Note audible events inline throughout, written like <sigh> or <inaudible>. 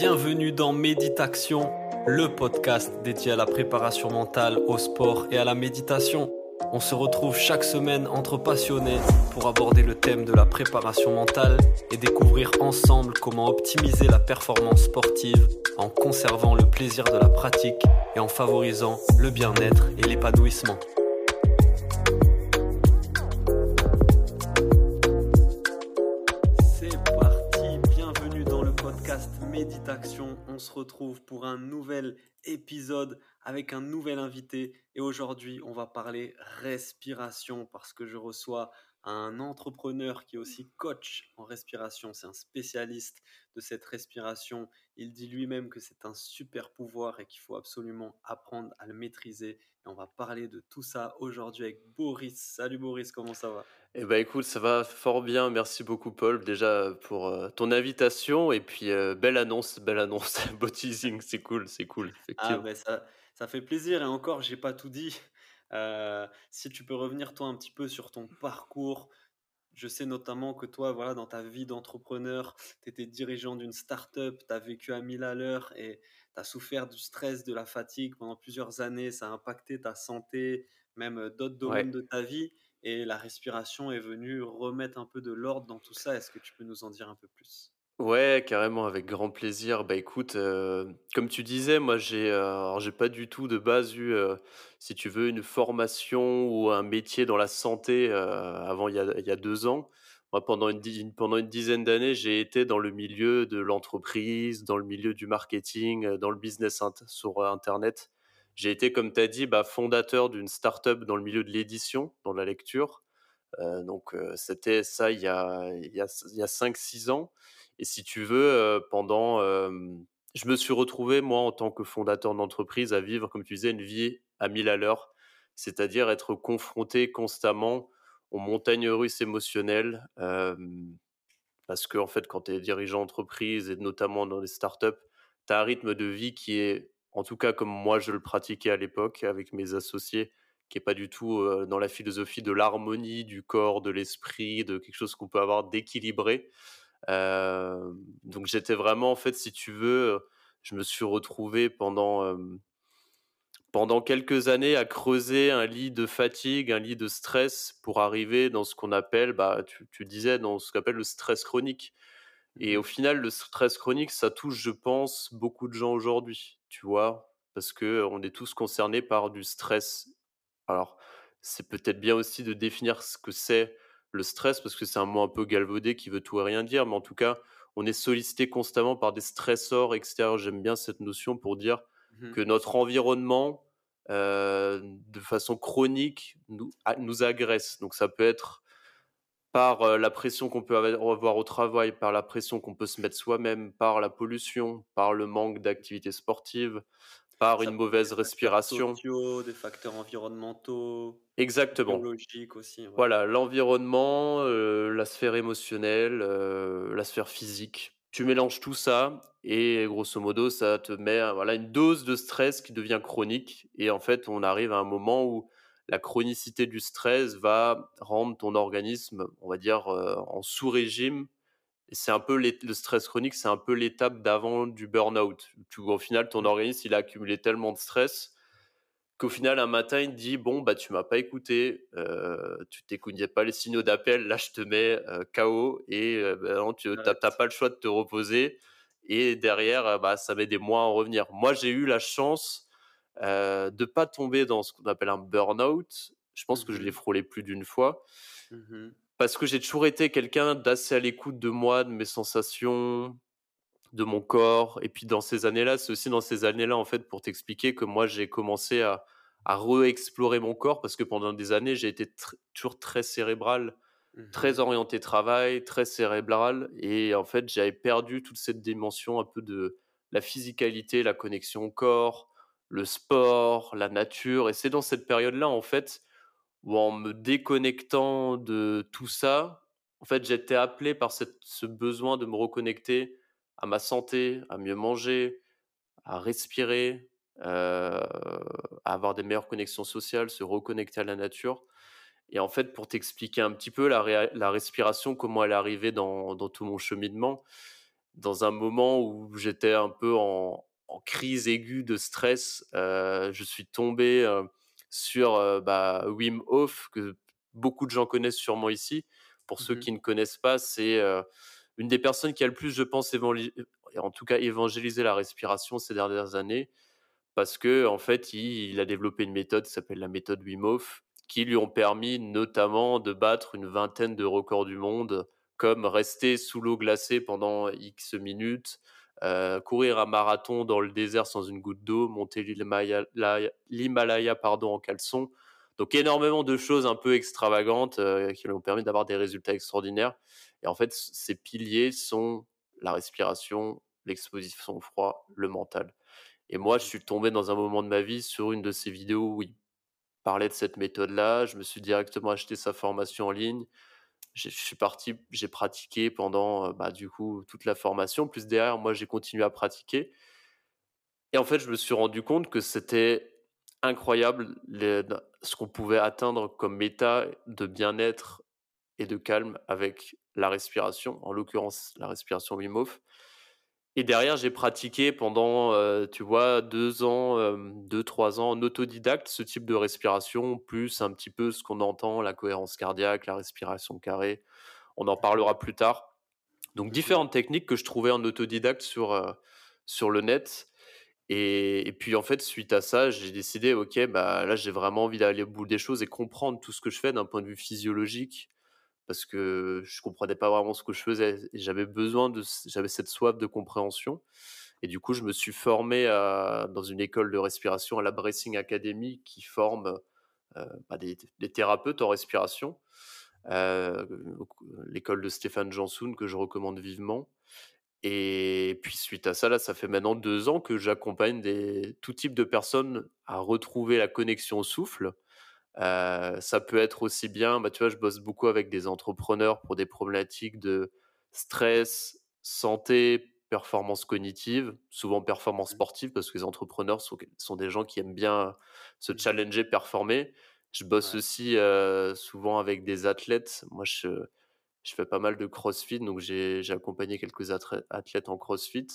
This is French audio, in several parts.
Bienvenue dans Méditation, le podcast dédié à la préparation mentale, au sport et à la méditation. On se retrouve chaque semaine entre passionnés pour aborder le thème de la préparation mentale et découvrir ensemble comment optimiser la performance sportive en conservant le plaisir de la pratique et en favorisant le bien-être et l'épanouissement. Se retrouve pour un nouvel épisode avec un nouvel invité et aujourd'hui on va parler respiration parce que je reçois un entrepreneur qui est aussi coach en respiration, c'est un spécialiste de cette respiration. Il dit lui-même que c'est un super pouvoir et qu'il faut absolument apprendre à le maîtriser. On va parler de tout ça aujourd'hui avec Boris. Salut Boris, comment ça va? Eh ben écoute, ça va fort bien. Merci beaucoup Paul déjà pour euh, ton invitation et puis euh, belle annonce, belle annonce, <laughs> beau teasing, c'est cool, c'est cool, Ah ben ça, ça fait plaisir et encore, j'ai pas tout dit. Euh, si tu peux revenir toi un petit peu sur ton parcours, je sais notamment que toi, voilà, dans ta vie d'entrepreneur, tu étais dirigeant d'une start-up, tu as vécu à 1000 à l'heure et tu as souffert du stress, de la fatigue pendant plusieurs années. Ça a impacté ta santé, même d'autres domaines Ouais. de ta vie. Et la respiration est venue remettre un peu de l'ordre dans tout ça. Est-ce que tu peux nous en dire un peu plus? Ouais, carrément, avec grand plaisir. Bah écoute, euh, comme tu disais, moi j'ai euh, j'ai pas du tout de base eu, euh, si tu veux, une formation ou un métier dans la santé avant il y a, il y a deux ans. Pendant une, pendant une dizaine d'années, j'ai été dans le milieu de l'entreprise, dans le milieu du marketing, euh, dans le business sur euh, Internet. J'ai été, comme tu as dit, bah, fondateur d'une start-up dans le milieu de l'édition, dans la lecture. Euh, donc, c'était ça il y a, y a, a 5-6 ans. Et si tu veux, pendant. je me suis retrouvé, moi, en tant que fondateur d'entreprise, à vivre, comme tu disais, une vie à 1000 à l'heure, c'est-à-dire être confronté constamment aux montagnes russes émotionnelles. euh, parce que, en fait, quand tu es dirigeant d'entreprise et notamment dans les startups, tu as un rythme de vie qui est, en tout cas, comme moi je le pratiquais à l'époque avec mes associés, qui est pas du tout dans la philosophie de l'harmonie du corps, de l'esprit, de quelque chose qu'on peut avoir d'équilibré. Donc j'étais vraiment, en fait, si tu veux, je me suis retrouvé pendant, pendant quelques années à creuser un lit de fatigue, un lit de stress pour arriver dans ce qu'on appelle, bah, tu, tu disais, dans ce qu'on appelle le stress chronique. Et au final, le stress chronique, ça touche, je pense, beaucoup de gens aujourd'hui, tu vois, parce que on est tous concernés par du stress alors, c'est peut-être bien aussi de définir ce que c'est le stress, parce que c'est un mot un peu galvaudé qui veut tout et rien dire, mais en tout cas, on est sollicité constamment par des stressors extérieurs. J'aime bien cette notion pour dire que Mhm. notre environnement, euh, de façon chronique, nous, agresse. Donc, ça peut être par euh, la pression qu'on peut avoir au travail, par la pression qu'on peut se mettre soi-même, par la pollution, par le manque d'activité sportive, par Ça une des mauvaise facteurs respiration. sociaux, des facteurs environnementaux, Exactement. biologiques aussi. Ouais. Voilà, l'environnement, euh, la sphère émotionnelle, euh, la sphère physique. Tu mélanges tout ça et grosso modo, ça te met voilà, une dose de stress qui devient chronique. Et en fait, on arrive à un moment où la chronicité du stress va rendre ton organisme, on va dire, euh, en sous-régime. Et c'est un peu le stress chronique, c'est un peu l'étape d'avant du burn-out. Tu au final, ton Mhm. organisme, il a accumulé tellement de stress qu'au final, un matin, il dit Bon, bah, tu m'as pas écouté, euh, tu t'écoutais pas les signaux d'appel, là, je te mets euh, KO et euh, bah, non, tu n'as pas le choix de te reposer. Et derrière, bah, ça met des mois à en revenir. Moi, j'ai eu la chance de pas tomber dans ce qu'on appelle un burn-out. Je pense que je l'ai Mhm. frôlé plus d'une fois Mhm. parce que j'ai toujours été quelqu'un d'assez à l'écoute de moi, de mes sensations, de mon corps. Et puis dans ces années-là, c'est aussi dans ces années-là, en fait, pour t'expliquer que moi, j'ai commencé à, à re-explorer mon corps parce que pendant des années, j'ai été tr- toujours très cérébral, très Mhm. orienté travail, très cérébral. Et en fait, j'avais perdu toute cette dimension un peu de la physicalité, la connexion au corps, le sport, la nature. Et c'est dans cette période-là, en fait, où en me déconnectant de tout ça, en fait, j'étais appelé par cette, ce besoin de me reconnecter à ma santé, à mieux manger, à respirer, euh, à avoir des meilleures connexions sociales, se reconnecter à la nature. Et en fait, pour t'expliquer un petit peu la, respiration, comment elle est arrivée dans, dans tout mon cheminement, dans un moment où j'étais un peu en, en crise aiguë de stress, euh, je suis tombé euh, sur bah, Wim Hof, que beaucoup de gens connaissent sûrement ici. Pour ceux Mhm. qui ne connaissent pas, c'est une des personnes qui a le plus, je pense, en tout cas évangélisé la respiration ces dernières années, parce que en fait, il, a développé une méthode qui s'appelle la méthode Wim Hof, qui lui ont permis notamment de battre une vingtaine de records du monde, comme rester sous l'eau glacée pendant X minutes, euh, courir un marathon dans le désert sans une goutte d'eau, monter l'Himalaya la- l'Himalaya, pardon, en caleçon. Donc énormément de choses un peu extravagantes euh, qui lui ont permis d'avoir des résultats extraordinaires. Et en fait, ces piliers sont la respiration, l'exposition au froid, le mental. Et moi, je suis tombé dans un moment de ma vie sur une de ces vidéos où il parlait de cette méthode-là. Je me suis directement acheté sa formation en ligne. Je suis parti, j'ai pratiqué pendant euh, bah, du coup toute la formation. Plus derrière, moi, j'ai continué à pratiquer. Et en fait, je me suis rendu compte que c'était incroyable ce qu'on pouvait atteindre comme état de bien-être et de calme avec la respiration, en l'occurrence la respiration Wim Hof. Et derrière, j'ai pratiqué pendant, heu, tu vois, 2 ans, hem, 2-3 ans en autodidacte, ce type de respiration, plus un petit peu ce qu'on entend, la cohérence cardiaque, la respiration carrée. On en parlera plus tard. Donc Mhm. différentes techniques que je trouvais en autodidacte sur, heu, sur le net et puis, en fait, suite à ça, j'ai décidé: «OK, bah, là, j'ai vraiment envie d'aller au bout des choses et comprendre tout ce que je fais d'un point de vue physiologique» parce que je comprenais pas vraiment ce que je faisais et j'avais besoin de j'avais cette soif de compréhension. Et du coup, je me suis formé à dans une école de respiration à la Breathing Academy qui forme, heu, bah, des thérapeutes en respiration, donc l'école de Stéphane Jansoun que je recommande vivement et puis suite à ça, là, ça fait maintenant 2 ans que j'accompagne des tout type de personnes à retrouver la connexion au souffle. Ça peut être aussi bien, bah, tu vois, je bosse beaucoup avec des entrepreneurs pour des problématiques de stress, santé, performance cognitive, souvent performance Mhm. sportive parce que les entrepreneurs sont sont des gens qui aiment bien se Mhm. challenger, performer. Je bosse Ouais. aussi, souvent avec des athlètes. Moi, je je fais pas mal de crossfit, donc j'ai accompagné quelques athlètes en crossfit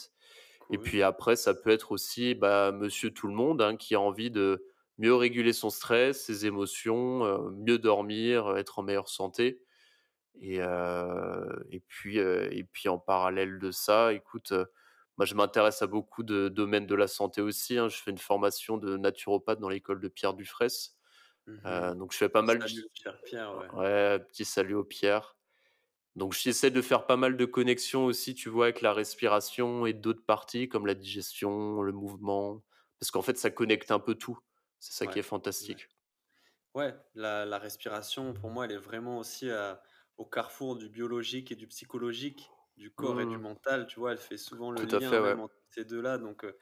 et puis après, ça peut être aussi, bah, monsieur tout le monde, hein, qui a envie de mieux réguler son stress, ses émotions, mieux dormir, heu, être en meilleure santé et puis, et puis en parallèle de ça, écoute, moi je m'intéresse à beaucoup de domaines de la santé aussi, hein. Je fais une formation de naturopathe dans l'école de Pierre Dufraisse, heu, donc je fais pas mal Salut, j cher Pierre, ouais. ouais, petit salut au Pierre. Donc j'essaie de faire pas mal de connexions aussi, tu vois, avec la respiration et d'autres parties comme la digestion, le mouvement, parce qu'en fait, ça connecte un peu tout. C'est ça qui est fantastique. Ouais, la, la respiration, pour moi, elle est vraiment aussi à- au carrefour du biologique et du psychologique, du corps et du Mmh, mental. Tu vois, elle fait souvent le tout lien fait, ouais. entre ces deux-là. Donc, euh,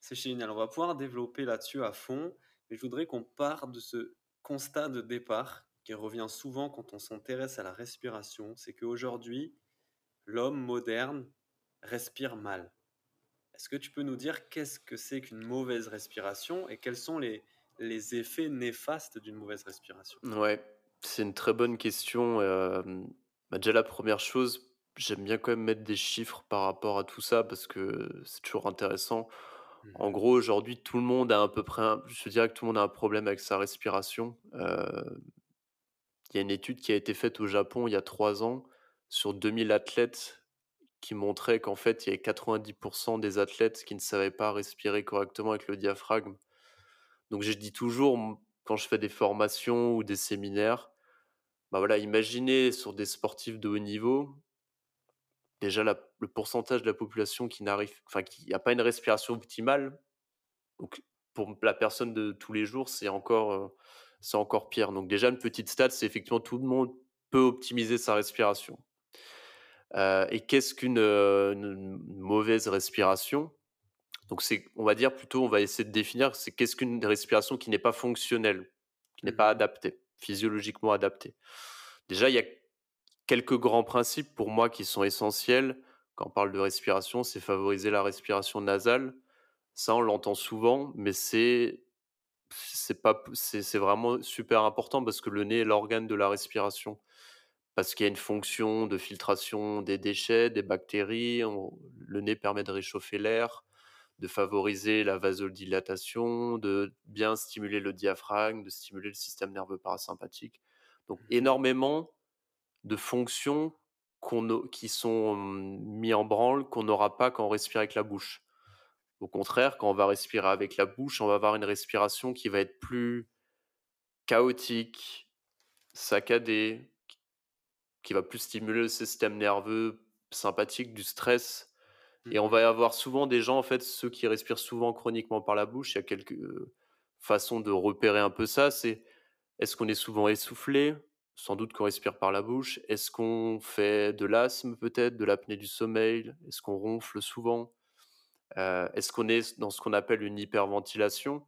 c'est génial. On va pouvoir développer là-dessus à fond. Mais je voudrais qu'on parte de ce constat de départ qui revient souvent quand on s'intéresse à la respiration. C'est qu'aujourd'hui, l'homme moderne respire mal. Est-ce que tu peux nous dire qu'est-ce que c'est qu'une mauvaise respiration et quels sont les, les effets néfastes d'une mauvaise respiration? Ouais, c'est une très bonne question, hem, bah, déjà la première chose, j'aime bien quand même mettre des chiffres par rapport à tout ça parce que c'est toujours intéressant. En Mhm. gros, aujourd'hui, tout le monde a à peu près un je dirais que tout le monde a un problème avec sa respiration, heu Il y a une étude qui a été faite au Japon il y a 3 ans sur 2000 athlètes qui montrait qu'en fait, il y avait 90% des athlètes qui ne savaient pas respirer correctement avec le diaphragme. Donc je dis toujours, quand je fais des formations ou des séminaires, bah, voilà, imaginez sur des sportifs de haut niveau, déjà le pourcentage de la population qui n'arrive enfin qui a pas une respiration optimale, donc pour la personne de tous les jours, c'est encore, heu, c'est encore pire. Donc déjà une petite stat, c'est effectivement tout le monde peut optimiser sa respiration. Heu et qu'est-ce qu'une, une mauvaise respiration? Donc c'est on va dire plutôt, on va essayer de définir, c'est qu'est-ce qu'une respiration qui n'est pas fonctionnelle, qui n'est pas Mhm. adaptée, physiologiquement adaptée? Déjà, il y a quelques grands principes pour moi qui sont essentiels quand on parle de respiration, c'est favoriser la respiration nasale. Ça, on l'entend souvent, mais c'est c'est pas c'est vraiment super important parce que le nez est l'organe de la respiration. parce qu'il y a une fonction de filtration des déchets, des bactéries. On le nez permet de réchauffer l'air, de favoriser la vasodilatation, de bien stimuler le diaphragme, de stimuler le système nerveux parasympathique. Donc Mmh mh. énormément de fonctions qui sont, mmh, mis en branle, qu'on n'aura pas quand on respire avec la bouche. Au contraire, quand on va respirer avec la bouche, on va avoir une respiration qui va être plus chaotique, saccadée, qui va plus stimuler le système nerveux sympathique, du stress et on Mmh va avoir souvent des gens, en fait, ceux qui respirent souvent chroniquement par la bouche, il y a quelques, heu, façons de repérer un peu ça, c'est est-ce qu'on est souvent essoufflé? Sans doute qu'on respire par la bouche. Est-ce qu'on fait de l'asthme peut-être, de l'apnée du sommeil? Est-ce qu'on ronfle souvent? Est-ce qu'on est dans ce qu'on appelle une hyperventilation?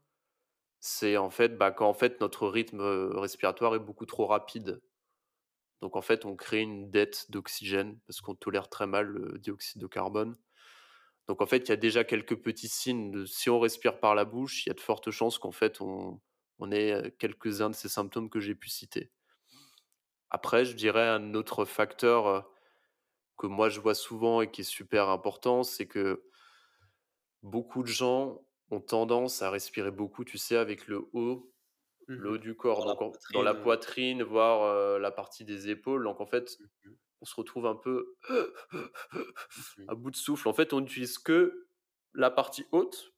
C'est en fait, bah, quand en fait notre rythme, respiratoire est beaucoup trop rapide. Donc en fait, on crée une dette d'oxygène parce qu'on tolère très mal le dioxyde de carbone. Donc en fait, il y a déjà quelques petits signes si on respire par la bouche, il y a de fortes chances qu'en fait on on ait, quelques-uns de ces symptômes que j'ai pu citer. Après, je dirais un autre facteur, que moi je vois souvent et qui est super important, c'est que beaucoup de gens ont tendance à respirer beaucoup, tu sais, avec le haut le Mmh haut du corps, Dans la donc dans poitrine, la heu poitrine, voire, la partie des épaules. Donc en fait, mmh mh. on se retrouve un peu Mmh mh. à bout de souffle. En fait, on n'utilise que la partie haute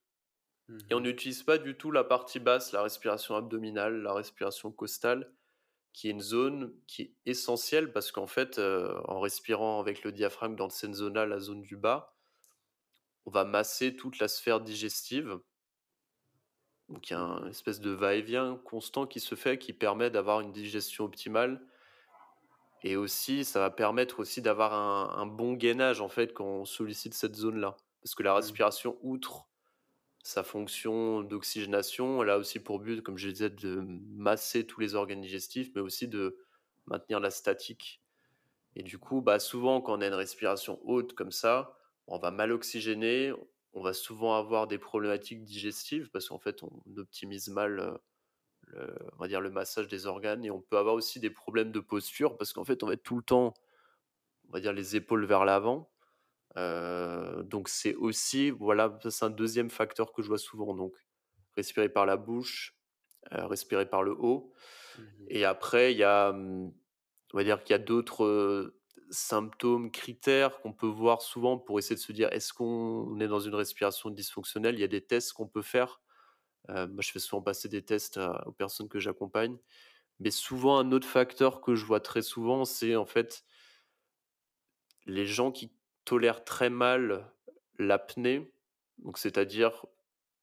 et on Mmh n'utilise pas du tout la partie basse, la respiration abdominale, la respiration costale, qui est une zone qui est essentielle parce qu'en fait, en respirant avec le diaphragme dans cette zone-là, la zone du bas, on va masser toute la sphère digestive. Donc il y a un Mmh espèce de va-et-vient constant qui se fait, qui permet d'avoir une digestion optimale et aussi ça va permettre aussi d'avoir un un bon gainage en fait quand on sollicite cette zone-là. Parce que la Mmh. respiration outre sa fonction d'oxygénation, elle a aussi pour but, comme je disais, de masser tous les organes digestifs, mais aussi de maintenir la statique. Et du coup, bah, souvent, quand on a une respiration haute comme ça, on va mal oxygéner, on va souvent avoir des problématiques digestives parce qu'en fait, on optimise mal, heu, le on va dire le massage des organes et on peut avoir aussi des problèmes de posture parce qu'en fait, on va être tout le temps, on va dire les épaules vers l'avant. Heu, donc c'est aussi voilà, c'est un deuxième facteur que je vois souvent donc respirer par la bouche, heu, respirer par le haut Mmh mh. et après il y a, mmh, on va dire qu'il y a d'autres, symptômes, critères qu'on peut voir souvent pour essayer de se dire: «Est-ce qu'on est dans une respiration dysfonctionnelle?» il y a des tests qu'on peut faire. Heu, moi je fais souvent passer des tests à aux personnes que j'accompagne. Mais souvent un autre facteur que je vois très souvent, c'est en fait les gens qui tolèrent très mal l'apnée, donc c'est-à-dire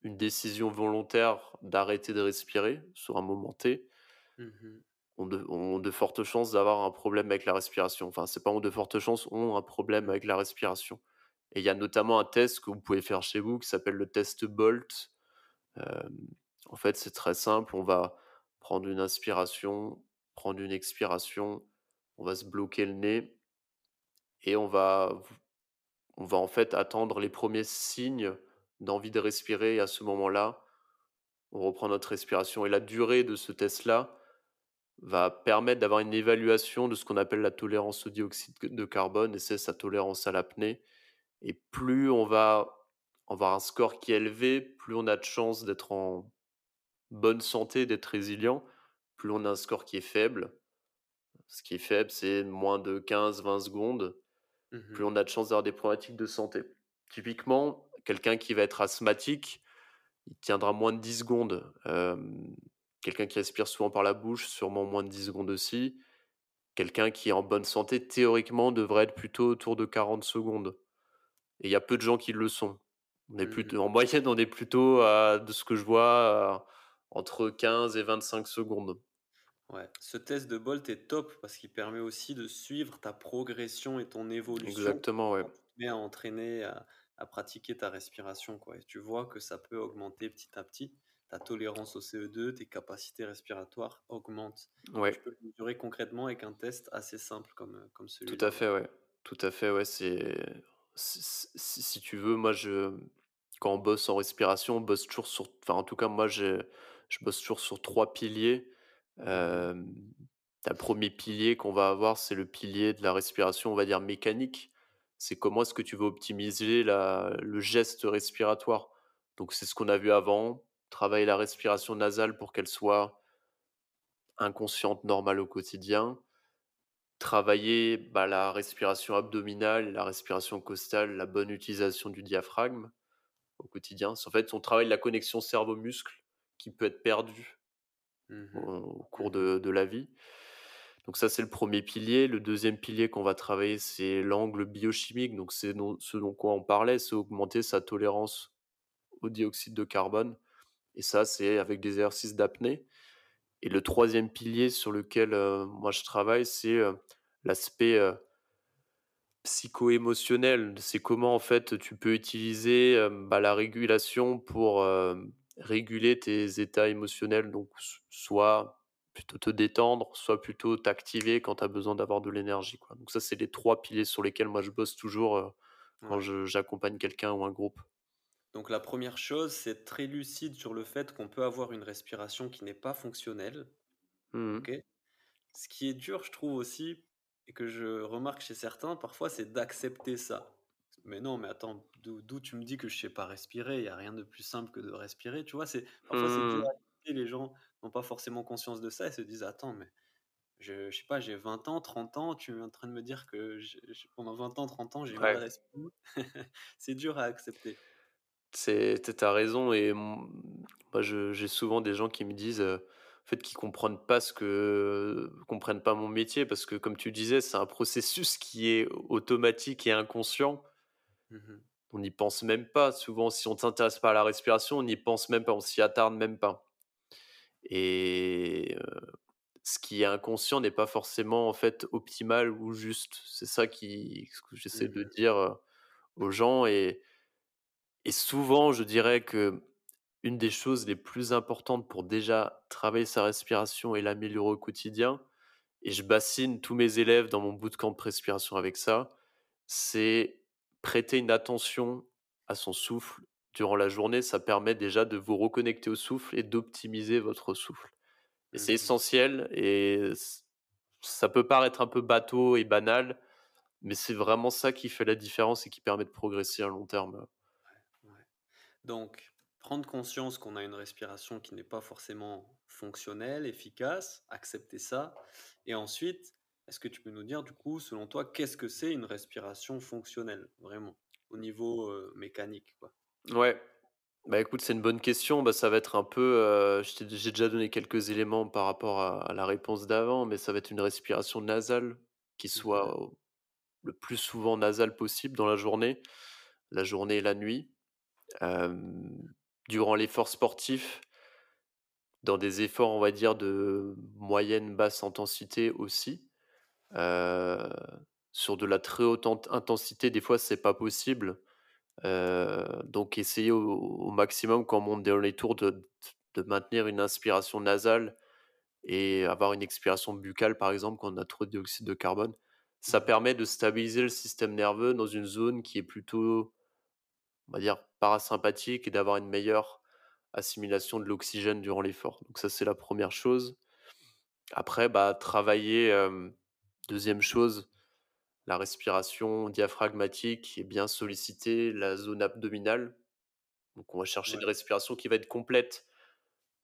une décision volontaire d'arrêter de respirer sur un moment T, Mmh mh. Ont de de fortes chances d'avoir un problème avec la respiration. Enfin, c'est pas ont de fortes chances, ont un problème avec la respiration et il y a notamment un test que vous pouvez faire chez vous qui s'appelle le test Bolt. En fait, c'est très simple, on va prendre une inspiration, prendre une expiration, on va se bloquer le nez et on va On va en fait attendre les premiers signes d'envie de respirer et à ce moment-là, on reprend notre respiration et la durée de ce test-là va permettre d'avoir une évaluation de ce qu'on appelle la tolérance au dioxyde de carbone et c'est sa tolérance à l'apnée et plus on va avoir un score qui est élevé, plus on a de chances d'être en bonne santé, d'être résilient, plus on a un score qui est faible. Ce qui est faible, c'est moins de 15-20 secondes Mmh plus on a de chances d'avoir des problématiques de santé. Typiquement, quelqu'un qui va être asthmatique, il tiendra moins de 10 secondes. Quelqu'un qui respire souvent par la bouche, sûrement moins de 10 secondes aussi. Quelqu'un qui est en bonne santé, théoriquement, devrait être plutôt autour de 40 secondes et il y a peu de gens qui le sont. On est Mmh plutôt en <laughs> moyenne, on est plutôt à de ce que je vois, entre 15 et 25 secondes. Ouais, ce test de Bolt est top parce qu'il permet aussi de suivre ta progression et ton évolution Exactement, ouais. mets à entraîner, à à pratiquer ta respiration, quoi et tu vois que ça peut augmenter petit à petit. Ta tolérance au CO2, tes capacités respiratoires augmentent Ouais. tu peux le mesurer concrètement avec un test assez simple comme, heu, comme Tout celui-là, à ouais. fait, ouais. Tout à fait, ouais, c'est si tu veux, moi, je quand on bosse en respiration, on bosse toujours sur enfin, en tout cas, moi, j'ai je bosse toujours sur 3 piliers. Hem, le premier pilier qu'on va avoir, c'est le pilier de la respiration, on va dire mécanique. C'est comment est-ce que tu veux optimiser la le geste respiratoire. Donc c'est ce qu'on a vu avant, travailler la respiration nasale pour qu'elle soit inconsciente, normale au quotidien. Travailler, bah, la respiration abdominale, la respiration costale, la bonne utilisation du diaphragme au quotidien. En fait, on travaille la connexion cerveau-muscle qui peut être perdue Mmh au au cours de de la vie. Donc ça, c'est le premier pilier. Le deuxième pilier qu'on va travailler, c'est l'angle biochimique. Donc c'est ce dont quoi on parlait, c'est augmenter sa tolérance au dioxyde de carbone et ça, c'est avec des exercices d'apnée et le troisième pilier sur lequel, moi je travaille, c'est, l'aspect, heu, psycho-émotionnel. C'est comment en fait tu peux utiliser, bah, la régulation pour, réguler tes états émotionnels. Donc soit plutôt te détendre, soit plutôt t'activer quand tu as besoin d'avoir de l'énergie. Donc ça, c'est les 3 piliers sur lesquels moi je bosse toujours, quand Ouais. j'accompagne quelqu'un ou un groupe. Donc la première chose, c'est être très lucide sur le fait qu'on peut avoir une respiration qui n'est pas fonctionnelle, Mmh? Ce qui est dur, je trouve aussi, et que je remarque chez certains, parfois, c'est d'accepter ça. Mais non, mais attends, d'où tu me dis que je sais pas respirer? Il y a rien de plus simple que de respirer, tu vois? C'est parfois c'est Mmh. accepter, les gens n'ont pas forcément conscience de ça et se disent: «Attends, mais je je sais pas, j'ai 20 ans, 30 ans, tu es en train de me dire que pendant 20 ans, 30 ans, j'ai mal Ouais. respiré?» <laughs> C'est dur à accepter. C'est tu as raison et moi j'ai souvent des gens qui me disent, heu, en fait, qu'ils comprennent pas ce que comprennent pas mon métier parce que comme tu disais, c'est un processus qui est automatique et inconscient. Mmh mh. On n'y pense même pas. Souvent, si on ne s'intéresse pas à la respiration, on n'y pense même pas, on s'y attarde même pas et heu, ce qui est inconscient n'est pas forcément, en fait, optimal ou juste. C'est ça qui ce que j'essaie de Mmh dire, heu, aux gens et Et souvent, je dirais que une des choses les plus importantes pour déjà travailler sa respiration et l'améliorer au quotidien, et je bassine tous mes élèves dans mon bootcamp de respiration avec ça, c'est prêter une attention à son souffle durant la journée. Ça permet déjà de vous reconnecter au souffle et d'optimiser votre souffle. Et c'est Mmh essentiel et ça peut paraître un peu bateau et banal, mais c'est vraiment ça qui fait la différence et qui permet de progresser à long terme. Donc, prendre conscience qu'on a une respiration qui n'est pas forcément fonctionnelle, efficace, accepter ça. Et ensuite, est-ce que tu peux nous dire, du coup, selon toi, qu'est-ce que c'est une respiration fonctionnelle, vraiment, au niveau euh, mécanique, quoi? Ouais. Bah, écoute, c'est une bonne question. Bah, ça va être un peu, t'ai j'ai déjà donné quelques éléments par rapport à à la réponse d'avant, mais ça va être une respiration nasale qui soit au le plus souvent nasale possible dans la journée, la journée et la nuit. Durant l'effort sportif, dans des efforts, on va dire, de moyenne basse intensité aussi. Sur de la très haute int intensité, des fois, c'est pas possible. Donc essayer au au maximum quand on monte dans les tours de de maintenir une inspiration nasale et avoir une expiration buccale, par exemple, quand on a trop de dioxyde de carbone. Ça mhm, permet de stabiliser le système nerveux dans une zone qui est plutôt, on va dire, parasympathique et d'avoir une meilleure assimilation de l'oxygène durant l'effort. Donc ça, c'est la première chose. Après, bah, travailler, 2 chose, la respiration diaphragmatique et bien solliciter la zone abdominale. Donc on va chercher ouais, une respiration qui va être complète.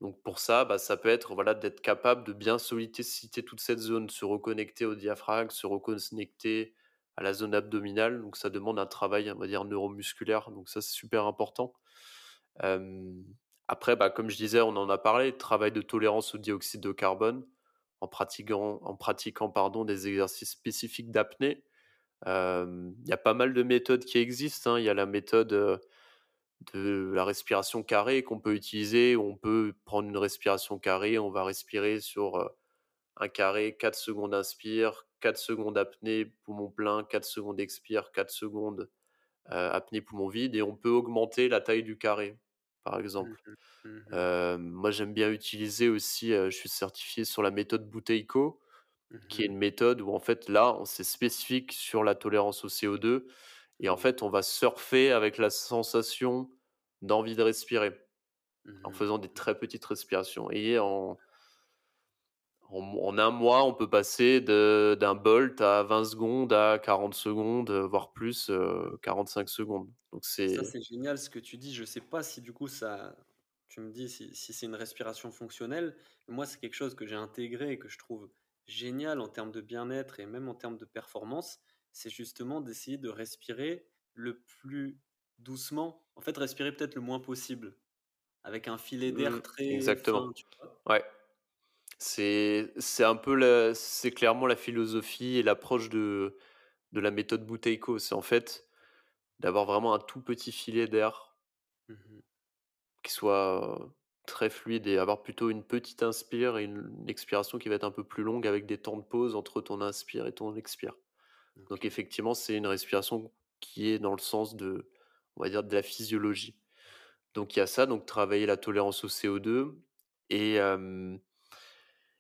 Donc pour ça, bah, ça peut être voilà, d'être capable de bien solliciter toute cette zone, se reconnecter au diaphragme, se reconnecter à la zone abdominale. Donc ça demande un travail, on va dire, neuromusculaire. Donc ça, c'est super important. Après, bah, comme je disais, on en a parlé, travail de tolérance au dioxyde de carbone en pratiquant en pratiquant, pardon, des exercices spécifiques d'apnée. Il y a pas mal de méthodes qui existent, hein. Il y a la méthode, heu, de la respiration carrée qu'on peut utiliser, on peut prendre une respiration carrée, on va respirer sur, heu, un carré, 4 secondes inspire, 4 secondes apnée, poumon plein, 4 secondes expire, 4 secondes, apnée poumon vide et on peut augmenter la taille du carré, par exemple. mhm, mhm, Hem, moi j'aime bien utiliser aussi, je suis certifié sur la méthode Buteyko, qui est une méthode où en fait là, on c'est spécifique sur la tolérance au CO2 et en fait, on va surfer avec la sensation d'envie de respirer, en faisant des très petites respirations et en En en 1 mois, on peut passer d'un bolt à 20 secondes à 40 secondes, heu, voire plus, heu, 45 secondes. Donc Ça, c'est génial ce que tu dis. Je sais pas si du coup ça tu me dis si si c'est une respiration fonctionnelle. Moi, c'est quelque chose que j'ai intégré et que je trouve génial en termes de bien-être et même en termes de performance. C'est justement d'essayer de respirer le plus doucement. En fait, respirer peut-être le moins possible, avec un filet mmh, d'air très fin, exactement. tu vois? Ouais. C'est c'est un peu la c'est clairement la philosophie et l'approche de de la méthode Buteyko. C'est en fait d'avoir vraiment un tout petit filet d'air Mmh qui soit, très fluide et avoir plutôt une petite inspire et une une expiration qui va être un peu plus longue avec des temps de pause entre ton inspire et ton expire. Donc OK. effectivement, c'est une respiration qui est dans le sens de, on va dire, de la physiologie. Donc il y a ça, donc travailler la tolérance au CO2 et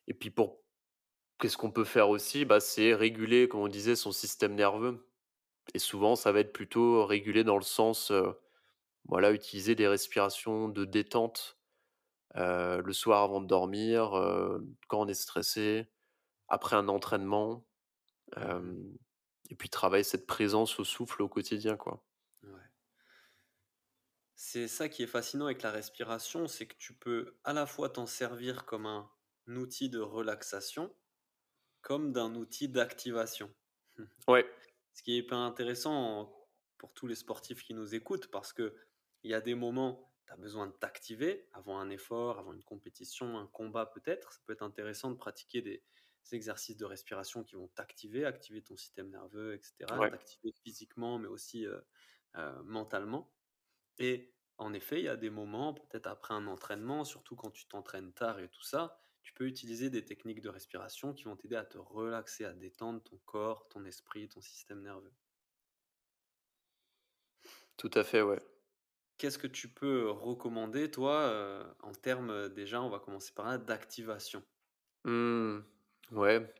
et puis pour qu'est-ce qu'on peut faire aussi? Bah, c'est réguler, comme on disait, son système nerveux et souvent ça va être plutôt réguler dans le sens, voilà, utiliser des respirations de détente, le soir avant de dormir, quand on est stressé, après un entraînement, et puis travailler cette présence au souffle au quotidien, quoi. Ouais. C'est ça qui est fascinant avec la respiration, c'est que tu peux à la fois t'en servir comme un outil de relaxation, comme d'un outil d'activation. <laughs> Ouais, Ce qui est hyper intéressant pour tous les sportifs qui nous écoutent, parce que il y a des moments, tu as besoin de t'activer avant un effort, avant une compétition, un combat peut-être. Ça peut être intéressant de pratiquer des exercices de respiration qui vont t'activer, activer ton système nerveux, etc. ouais. T'activer physiquement, mais aussi euh, euh, mentalement. Et en effet, il y a des moments, peut-être après un entraînement, surtout quand tu t'entraînes tard et tout ça, tu peux utiliser des techniques de respiration qui vont t'aider à te relaxer, à détendre ton corps, ton esprit, ton système nerveux. Tout à fait, ouais. Qu'est-ce que tu peux recommander, toi, euh, en termes, euh, déjà, on va commencer par là, d'activation? Mmh, ouais.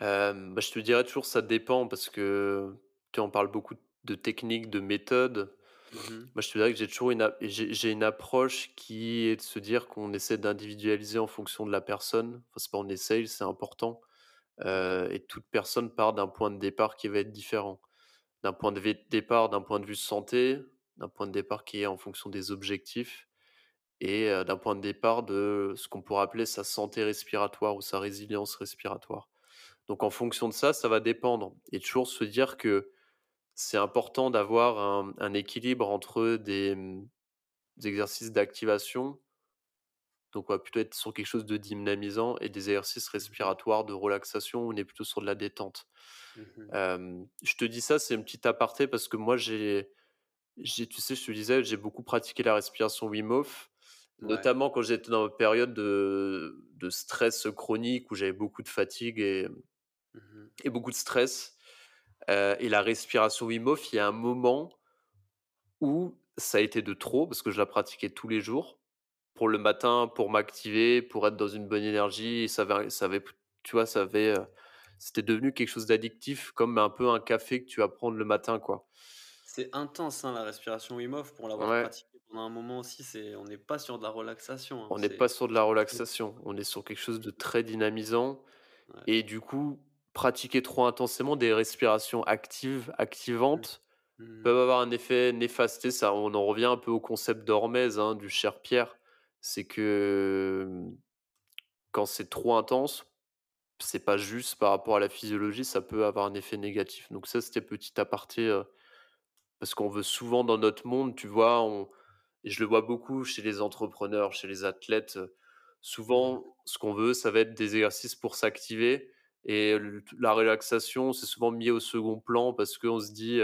Hem, bah, je te dirais toujours ça dépend parce que, tu sais, on parle beaucoup de techniques, de méthodes. Mhm, Moi, je te dirais que j'ai toujours une j'ai une approche qui est de se dire qu'on essaie d'individualiser en fonction de la personne. Enfin, c'est pas on essaye, c'est important, heu et toute personne part d'un point de départ qui va être différent. D'un point de départ, d'un point de vue santé, d'un point de départ qui est en fonction des objectifs et heu, d'un point de départ de ce qu'on pourrait appeler sa santé respiratoire ou sa résilience respiratoire. Donc en fonction de ça, ça va dépendre et toujours se dire que c'est important d'avoir un un équilibre entre des, mmh, des exercices d'activation, donc on va plutôt être sur quelque chose de dynamisant et des exercices Mhm, respiratoires de relaxation où on est plutôt sur de la détente. Hem, je te dis ça, c'est un petit aparté parce que moi j'ai tu sais, je te disais, j'ai beaucoup pratiqué la respiration Wim Hof, Ouais. notamment quand j'étais dans une période de de stress chronique où j'avais beaucoup de fatigue et et beaucoup de stress. Heu et la respiration Wim Hof, il y a un moment où ça a été de trop parce que je la pratiquais tous les jours pour le matin, pour m'activer, pour être dans une bonne énergie et ça avait ça avait tu vois, ça avait, heu, c'était devenu quelque chose d'addictif comme un peu un café que tu vas prendre le matin, quoi. C'est intense, hein, la respiration Wim Hof, pour l'avoir Ouais, pratiqué pendant un moment aussi, c'est, on n'est pas sur de la relaxation, hein, on n'est pas sur de la relaxation, on est sur quelque chose de très dynamisant Ouais. et du coup, pratiquer trop intensément des respirations actives, Mmh. activantes Mmh Peuvent avoir un effet néfaste, ça on en revient un peu au concept d'hormèse, hein, du cher Pierre. C'est que, mmh, quand c'est trop intense, c'est pas juste par rapport à la physiologie, ça peut avoir un effet négatif. Donc ça, c'était petit aparté, heu, parce qu'on veut souvent dans notre monde, tu vois, on et je le vois beaucoup chez les entrepreneurs, chez les athlètes, heu, Mmh souvent ce qu'on veut, ça va être des exercices pour s'activer et la relaxation, c'est souvent mis au second plan parce qu'on se dit,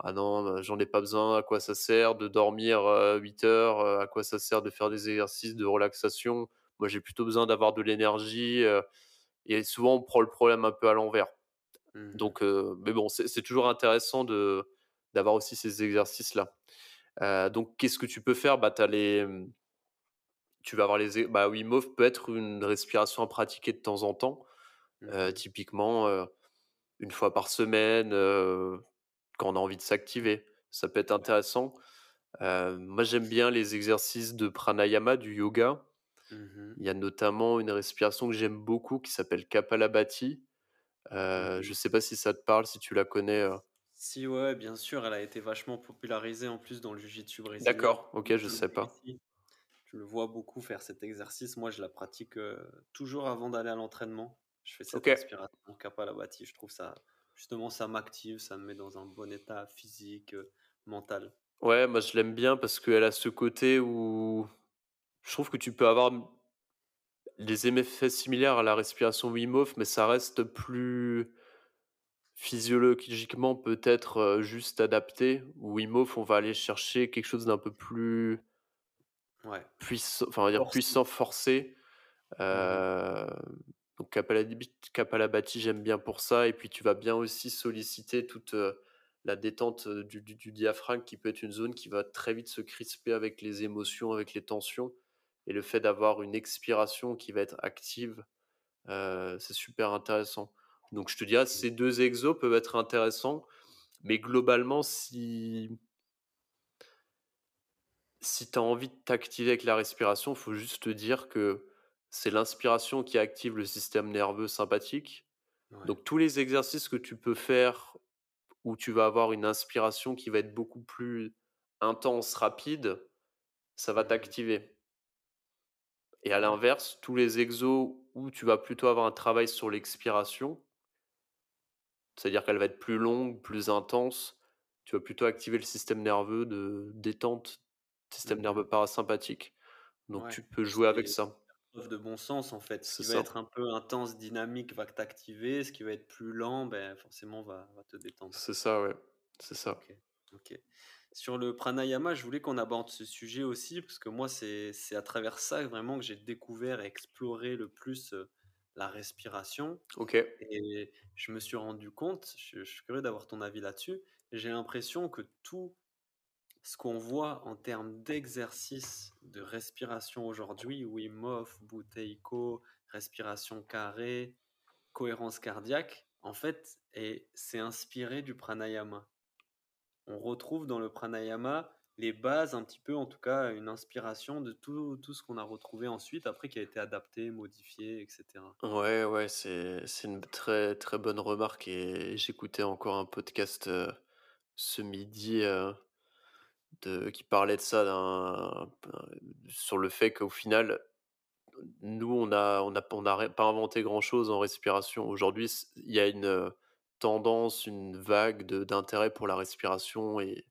ah non, bah, j'en ai pas besoin, à quoi ça sert de dormir, heu, 8 heures, heu, à quoi ça sert de faire des exercices de relaxation? Moi, j'ai plutôt besoin d'avoir de l'énergie, et souvent on prend le problème un peu à l'envers. Mmh Donc mais bon, c'est toujours intéressant de d'avoir aussi ces exercices-là. Donc qu'est-ce que tu peux faire? Bah, tu les, mmh, tu vas avoir les bah, Wim Hof peut être une respiration à pratiquer de temps en temps, Mmh typiquement, 1 fois par semaine, quand on a envie de s'activer. Ça peut être intéressant. Moi, j'aime bien les exercices de pranayama, du yoga. Mmh Il y a notamment une respiration que j'aime beaucoup qui s'appelle Kapalabhati. Je Mmh sais pas si ça te parle, si tu la connais? Si, ouais, bien sûr, elle a été vachement popularisée en plus dans le jiu-jitsu brésilien. D'accord, OK, je le sais pas. Je le vois beaucoup faire cet exercice. Moi, je la pratique, toujours avant d'aller à l'entraînement. Je fais cette OK. respiration Kapalabhati. Je trouve ça justement, ça m'active, ça me met dans un bon état physique, heu, mental. Ouais, moi je l'aime bien parce qu'elle a ce côté où je trouve que tu peux avoir des effets similaires à la respiration Wim Hof, mais ça reste plus physiologiquement peut-être, heu, juste adapté. Wim Hof, on va aller chercher quelque chose d'un peu plus Ouais, puissant enfin on va dire forcé. puissant, forcé. Mmh donc Kapalabhati, j'aime bien pour ça. Et puis tu vas bien aussi solliciter toute, heu, la détente, heu, du du du diaphragme qui peut être une zone qui va très vite se crisper avec les émotions, avec les tensions. Et le fait d'avoir une expiration qui va être active, heu, c'est super intéressant. Donc je te dirais ces 2 exos peuvent être intéressants, mais globalement si si tu as envie de t'activer avec la respiration, il faut juste te dire que c'est l'inspiration qui active le système nerveux sympathique. Ouais. Donc tous les exercices que tu peux faire où tu vas avoir une inspiration qui va être beaucoup plus intense, rapide, ça va Mmh t'activer. Et à l'inverse, tous les exos où tu vas plutôt avoir un travail sur l'expiration, c'est-à-dire qu'elle va être plus longue, plus intense, tu vas plutôt activer le système nerveux de détente, système Mmh nerveux parasympathique. Donc Ouais. tu peux jouer avec ça. Preuve de bon sens, en fait. Ce qui va être un peu intense, dynamique va t'activer, ce qui va être plus lent, ben forcément va va te détendre. c'est ça, ouais, c'est ça. OK, OK. Sur le pranayama, je voulais qu'on aborde ce sujet aussi parce que moi, c'est à travers ça vraiment que j'ai découvert et exploré le plus, la respiration OK. et je me suis rendu compte, je je suis curieux d'avoir ton avis là-dessus. J'ai l'impression que tout ce qu'on voit en termes d'exercice de respiration aujourd'hui, Wim Hof, Buteyko, respiration carrée, cohérence cardiaque, en fait, c'est inspiré du pranayama. On retrouve dans le pranayama les bases, un petit peu, en tout cas, une inspiration de tout, tout ce qu'on a retrouvé ensuite, après qui a été adapté, modifié, etc. Ouais, ouais, c'est une très, très bonne remarque et j'écoutais encore un podcast, heu, ce midi, heu, de qui parlait de ça, d'un sur le fait qu'au final, nous, on a on a on a pas inventé grand-chose en respiration. Aujourd'hui, il y a une, heu, tendance, une vague de d'intérêt pour la respiration et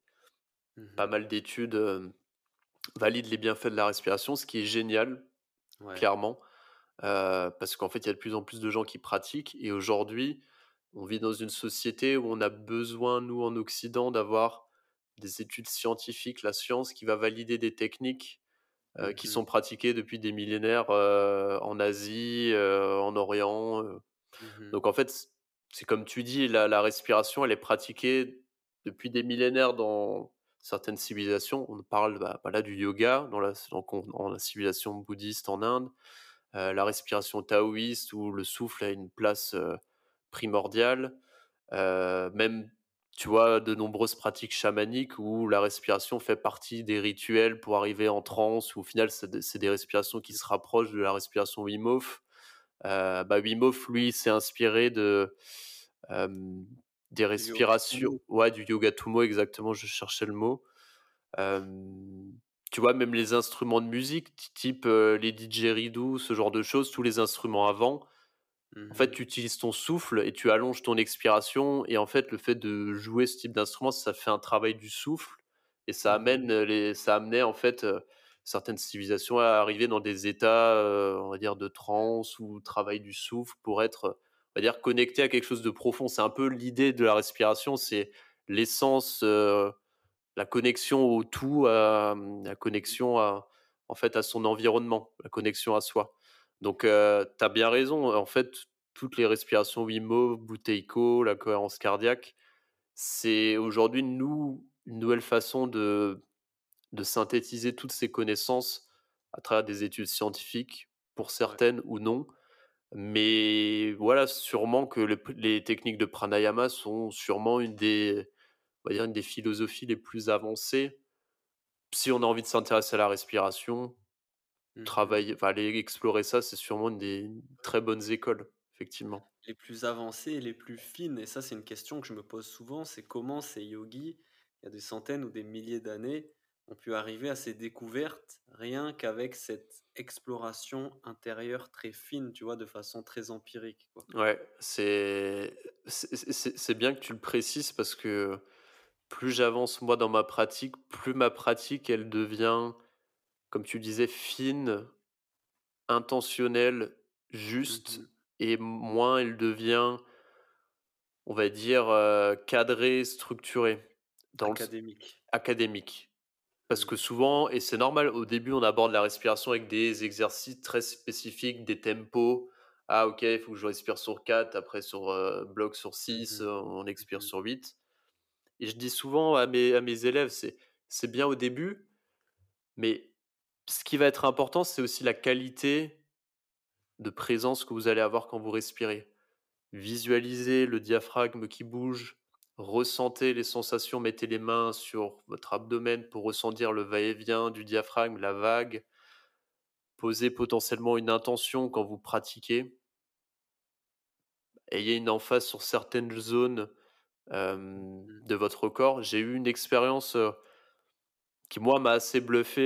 pas Mhm. mal d'études, valident les bienfaits de la respiration, ce qui est génial, Ouais. clairement. Parce qu'en fait, il y a de plus en plus de gens qui pratiquent et aujourd'hui, on vit dans une société où on a besoin, nous, en Occident, d'avoir des études scientifiques, la science qui va valider des techniques, heu, qui Mhm. sont pratiquées depuis des millénaires, heu, en Asie, heu, en Orient. Mhm. Donc en fait, c'est comme tu dis, la la respiration, elle est pratiquée depuis des millénaires dans certaines civilisations. On parle, bah, là, du yoga dans la dans civilisation bouddhiste en Inde la respiration taoïste où le souffle a une place, primordiale. Même, tu vois, de nombreuses pratiques chamaniques où la respiration fait partie des rituels pour arriver en transe, où au final, c'est des respirations qui se rapprochent de la respiration Wim Hof. Heu, bah, Wim Hof, lui, s'est inspiré de, des respirations ouais, du yoga Tummo, exactement, je cherchais le mot. Tu vois, même les instruments de musique, ty type, heu, les didgeridoo, ce genre de choses, tous les instruments avant, en fait, tu utilises ton souffle et tu allonges ton expiration et en fait, le fait de jouer ce type d'instrument, ça fait un travail du souffle et ça Mhm. amène, heu, les ça amenait en fait, heu, certaines civilisations à arriver dans des états, heu, on va dire de transe ou travail du souffle pour être, on va dire connecté à quelque chose de profond. C'est un peu l'idée de la respiration, c'est l'essence, la connexion au tout, hem, la connexion à en fait, à son environnement, la connexion à soi. Donc, heu, tu as bien raison, en fait, toutes les respirations Wim Hof, Buteyko, la cohérence cardiaque, c'est aujourd'hui, nous, une nouvelle façon de de synthétiser toutes ces connaissances à travers des études scientifiques, pour Ouais. certaines ou non. Mais voilà, sûrement que le les techniques de pranayama sont sûrement une des on va dire une des philosophies les plus avancées si on a envie de s'intéresser à la respiration, travailler, enfin, aller explorer ça, c'est sûrement une des très bonnes écoles, effectivement. Les plus avancées et les plus fines et ça, c'est une question que je me pose souvent, c'est comment ces yogis, il y a des centaines ou des milliers d'années, ont pu arriver à ces découvertes rien qu'avec cette exploration intérieure très fine, tu vois? De façon très empirique, quoi. Ouais, c'est bien que tu le précises parce que plus j'avance moi dans ma pratique, plus ma pratique elle devient, comme tu disais, fine, intentionnelle, juste Mmh et moins elle devient, on va dire, heu, cadrée, structurée, dans le s Académique. académique. Parce Mmh. que souvent et c'est normal, au début, on aborde la respiration avec des exercices très spécifiques, des tempos. Ah OK, il faut que je respire sur 4, après sur, heu, bloc sur Mmh 6, mh. heu, on expire Mmh sur 8. Et je dis souvent à mes à mes élèves, c'est bien au début, mais ce qui va être important, c'est aussi la qualité de présence que vous allez avoir quand vous respirez. Visualisez le diaphragme qui bouge, ressentez les sensations, mettez les mains sur votre abdomen pour ressentir le va-et-vient du diaphragme, la vague. Posez potentiellement une intention quand vous pratiquez. Ayez une emphase sur certaines zones Mmh. de votre corps. J'ai eu une expérience, qui moi m'a assez bluffé,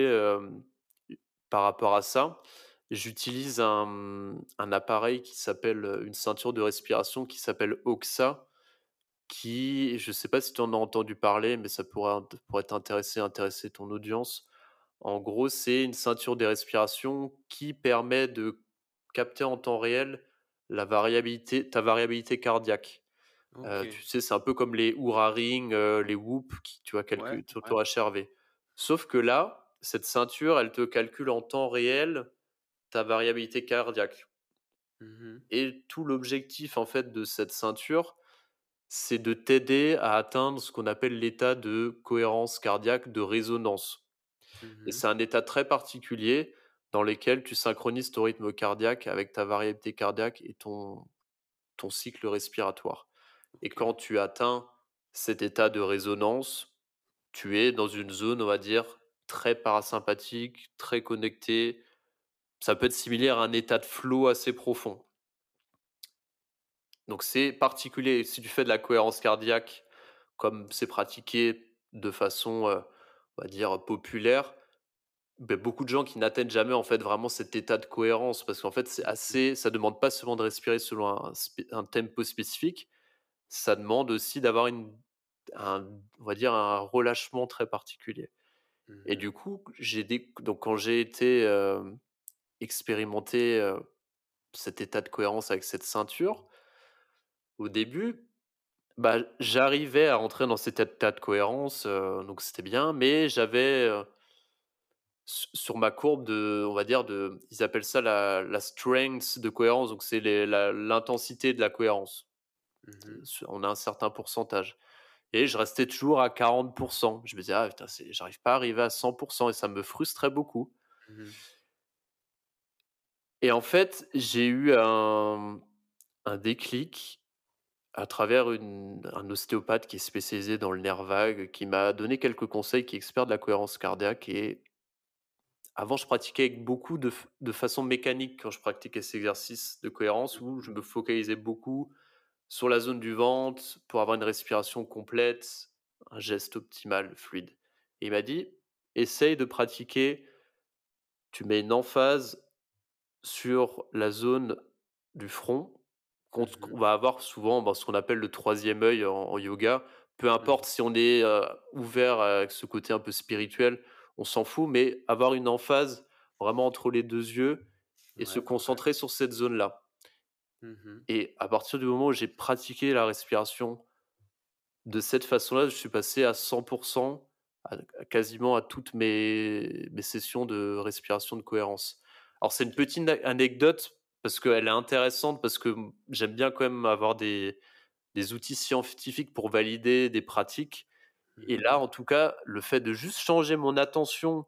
par rapport à ça. J'utilise un, mmh, un appareil qui s'appelle, une ceinture de respiration qui s'appelle OXA, qui je ne sais pas si tu en as entendu parler, mais ça pourrait pourrait t'intéresser, intéresser ton audience. En gros, c'est une ceinture de respiration qui permet de capter en temps réel la variabilité ta variabilité cardiaque. Tu sais, c'est un peu comme les Oura Ring, heu, les Whoop qui tu vois, Ouais, sur ouais. ton HRV. Sauf que là, cette ceinture, elle te calcule en temps réel ta variabilité cardiaque Mmh mh. et tout l'objectif, en fait, de cette ceinture, c'est de t'aider à atteindre ce qu'on appelle l'état de cohérence cardiaque de résonance Mmh et c'est un état très particulier dans lequel tu synchronises ton rythme cardiaque avec ta variabilité cardiaque et ton ton cycle respiratoire. Et quand tu atteins cet état de résonance, tu es dans une zone, on va dire, très parasympathique, très connectée. Ça peut être similaire à un état de flow assez profond. Donc c'est particulier. Si tu fais de la cohérence cardiaque, comme c'est pratiqué de façon, heu, on va dire populaire, beh, beaucoup de gens qui n'atteignent jamais en fait vraiment cet état de cohérence parce qu'en fait c'est assez ça demande pas seulement de respirer selon un tempo spécifique, ça demande aussi d'avoir une un on va dire un relâchement très particulier Mmh et mh. du coup, j'ai donc quand j'ai été, heu, cet état de cohérence avec cette ceinture, au début, bah, j'arrivais à rentrer dans cet état de cohérence, donc c'était bien, mais j'avais, sur ma courbe de on va dire de ils appellent ça la la strength de cohérence, donc c'est l'intensité de la cohérence. Mmh on a un certain pourcentage. Et je restais toujours à 40% Je me disais: «Ah putain, j'arrive pas à arriver à 100 et ça me frustrait beaucoup Mmh mh. et en fait, j'ai eu un un déclic à travers une un ostéopathe qui est spécialisé dans le nerf vague, qui m'a donné quelques conseils, qui est expert de la cohérence cardiaque et avant, je pratiquais avec beaucoup de de façon mécanique quand je pratiquais ces exercices de cohérence où je me focalisais beaucoup sur la zone du ventre pour avoir une respiration complète, un geste optimal, fluide. Et il m'a dit: «Essaye de pratiquer, tu mets une emphase sur la zone du front, qu'on Mmh va avoir souvent dans ce qu'on appelle le troisième œil en en yoga. Peu Mmh importe si on est, ouvert avec ce côté un peu spirituel, on s'en fout, mais avoir une emphase vraiment entre les 2 yeux et se ouais. concentrer sur cette zone-là. Mmh mh. Et à partir du moment où j'ai pratiqué la respiration de cette façon-là, je suis passé à 100 à à quasiment à toutes mes mes sessions de respiration de cohérence. Alors c'est une petite anecdote parce qu'elle est intéressante, parce que, j'aime bien quand même avoir des des outils scientifiques pour valider des pratiques et Mmh là, mh. en tout cas, le fait de juste changer mon attention,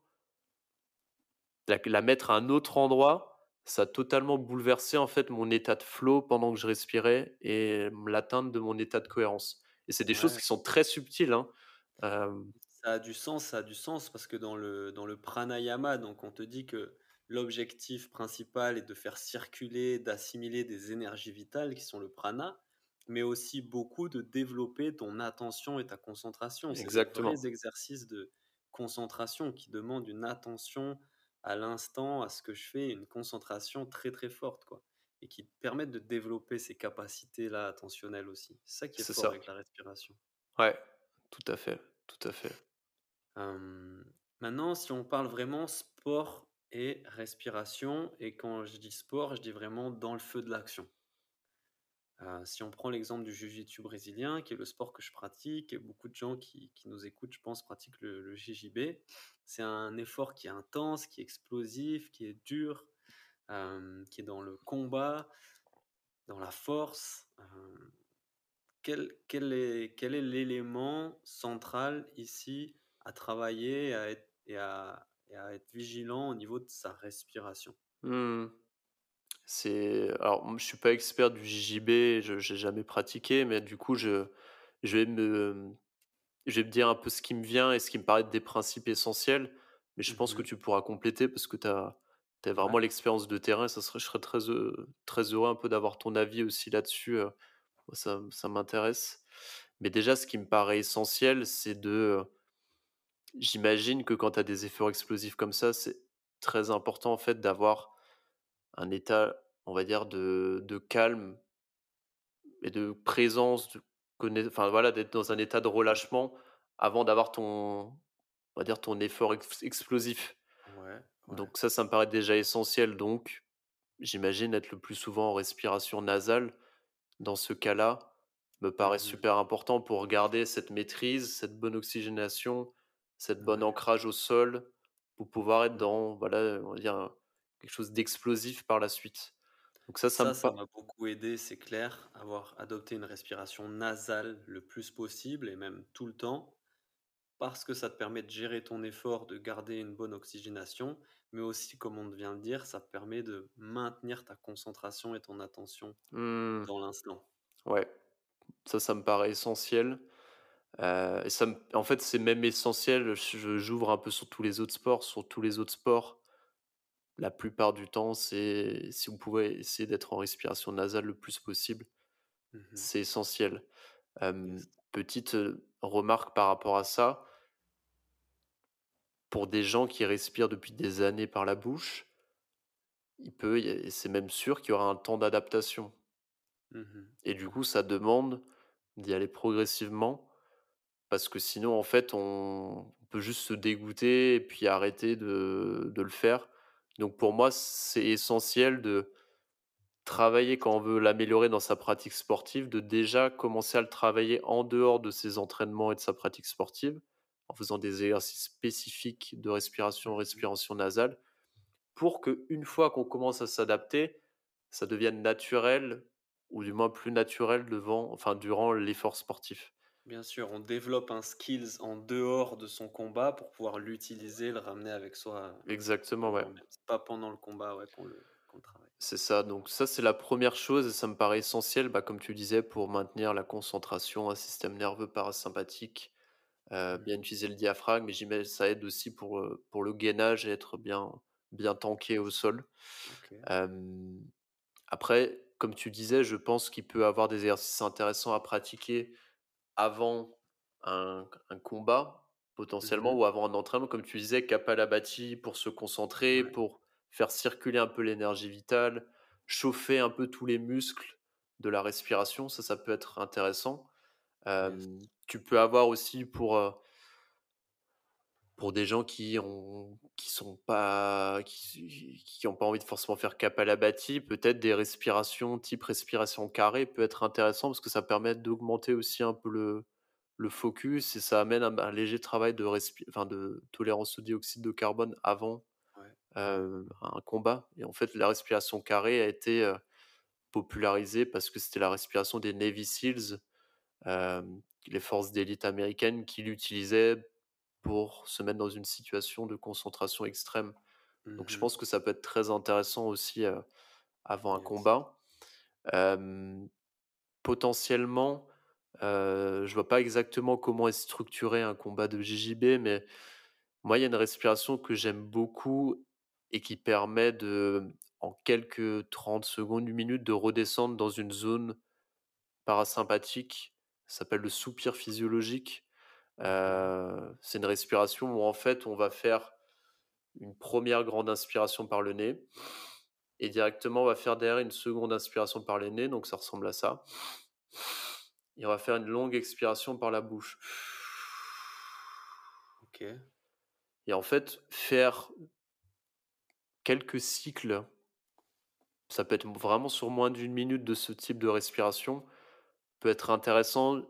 la la mettre à un autre endroit, ça a totalement bouleversé, en fait, mon état de flow pendant que je respirais et l'atteinte de mon état de cohérence et c'est des choses qui sont très subtiles, hein, Ça a du sens, ça a du sens parce que dans le dans le pranayama, donc on te dit que l'objectif principal est de faire circuler, d'assimiler des énergies vitales qui sont le prana, mais aussi beaucoup de développer ton attention et ta concentration. C'est des vrais Exactement. exercices de concentration qui demandent une attention à l'instant, à ce que je fais, une concentration très très forte, quoi. Et qui te permettent de développer ces capacités-là attentionnelles aussi. C'est ça qui est C'est fort ça. avec la respiration. Ouais, tout à fait, tout à fait. Maintenant, si on parle vraiment sport et respiration, et quand je dis sport, je dis vraiment dans le feu de l'action. Heu, si on prend l'exemple du jiu-jitsu brésilien, qui est le sport que je pratique et beaucoup de gens qui qui nous écoutent, je pense, pratiquent le le JJB. C'est un effort qui est intense, qui est explosif, qui est dur, hem, qui est dans le combat, dans la force. Hem, quel quel est quel est l'élément central ici à travailler et à être et à être vigilant au niveau de sa respiration? Mmh. C'est alors je suis pas expert du JJB, je j'ai jamais pratiqué, mais du coup je je vais me je vais me dire un peu ce qui me vient et ce qui me paraît être des principes essentiels, mais je pense que Mmh tu pourras compléter parce que tu as Ouais. vraiment l'expérience de terrain, ça serait je serais très, très heureux un peu d'avoir ton avis aussi là-dessus, ça ça m'intéresse. Mais déjà ce qui me paraît essentiel, c'est de, j'imagine que quand tu as des efforts explosifs comme ça, c'est très important en fait d'avoir un état, on va dire de de calme et de présence, de conna enfin voilà, d'être dans un état de relâchement avant d'avoir ton on va dire ton effort ex explosif. Ouais, ouais. Donc ça, ça me paraît déjà essentiel donc j'imagine être le plus souvent en respiration nasale dans ce cas-là, me paraît Mmh super important pour garder cette maîtrise, cette bonne oxygénation, cette bonne Ouais. ancrage au sol, pour pouvoir être dans, voilà, on va dire, quelque chose d'explosif par la suite. Donc ça, ça Ça, m'a beaucoup aidé, c'est clair, avoir adopté une respiration nasale le plus possible et même tout le temps, parce que ça te permet de gérer ton effort, de garder une bonne oxygénation, mais aussi, comme on vient de dire, ça te permet de maintenir ta concentration et ton attention mmh, dans l'instant. ouais, ça, ça me paraît essentiel, et ça me en fait, c'est même essentiel, j'ouvre un peu sur tous les autres sports. Sur tous les autres sports, la plupart du temps, c'est si vous pouvez essayer d'être en respiration nasale le plus possible, Mmh c'est essentiel. Yes. petite, remarque par rapport à ça, pour des gens qui respirent depuis des années par la bouche, il peut a c'est même sûr qu'il y aura un temps d'adaptation Mmh et du coup, ça demande d'y aller progressivement parce que sinon, en fait, on on peut juste se dégoûter et puis arrêter de de le faire. Donc pour moi, c'est essentiel de travailler quand on veut l'améliorer dans sa pratique sportive, de déjà commencer à le travailler en dehors de ses entraînements et de sa pratique sportive, en faisant des exercices spécifiques de respiration, Mmh respiration nasale, pour que une fois qu'on commence à s'adapter, ça devienne naturel ou du moins plus naturel devant enfin durant l'effort sportif. Bien sûr, on développe un skills en dehors de son combat pour pouvoir l'utiliser, le ramener avec soi, Exactement, ouais. C'est pas pendant le combat, ouais, qu'on le qu'on le travaille. C'est ça, donc ça, c'est la première chose et ça me paraît essentiel, bah, comme tu disais, pour maintenir la concentration, un système nerveux parasympathique, bien Mmh utiliser le diaphragme et j'imagine ça aide aussi pour, heu, pour le gainage et être bien bien tanké au sol. Après, comme tu disais, je pense qu'il peut avoir des exercices intéressants à pratiquer avant un un combat, potentiellement, Mmh ou avant un entraînement, comme tu disais, Kapalabhati pour se concentrer, Ouais. pour faire circuler un peu l'énergie vitale, chauffer un peu tous les muscles de la respiration, ça, ça peut être intéressant. Tu peux avoir aussi pour, heu, pour des gens qui ont qui sont pas qui qui ont pas envie de forcément faire Kapalabhati, peut-être des respirations type respiration carrée peut être intéressant parce que ça permet d'augmenter aussi un peu le le focus et ça amène un un léger travail de enfin de tolérance au dioxyde de carbone avant, Ouais. Heu, un combat et en fait la respiration carrée a été, heu, popularisée parce que c'était la respiration des Navy Seals, hem, les forces d'élite américaines qui l'utilisaient pour se mettre dans une situation de concentration extrême. Donc je Mmh pense que ça peut être très intéressant aussi, avant un Yes. combat. Potentiellement, heu, je vois pas exactement comment est structuré un combat de JJB, mais moi, il y a une respiration que j'aime beaucoup et qui permet de, en quelques 30 secondes, 1 minute, de redescendre dans une zone parasympathique. Ça s'appelle le soupir physiologique. Heu, c'est une respiration où en fait on va faire une première grande inspiration par le nez et directement on va faire derrière une seconde inspiration par le nez, donc ça ressemble à ça. Et on va faire une longue expiration par la bouche. OK. Et en fait, faire quelques cycles, ça peut être vraiment sur moins d'une minute de ce type de respiration, peut être intéressant,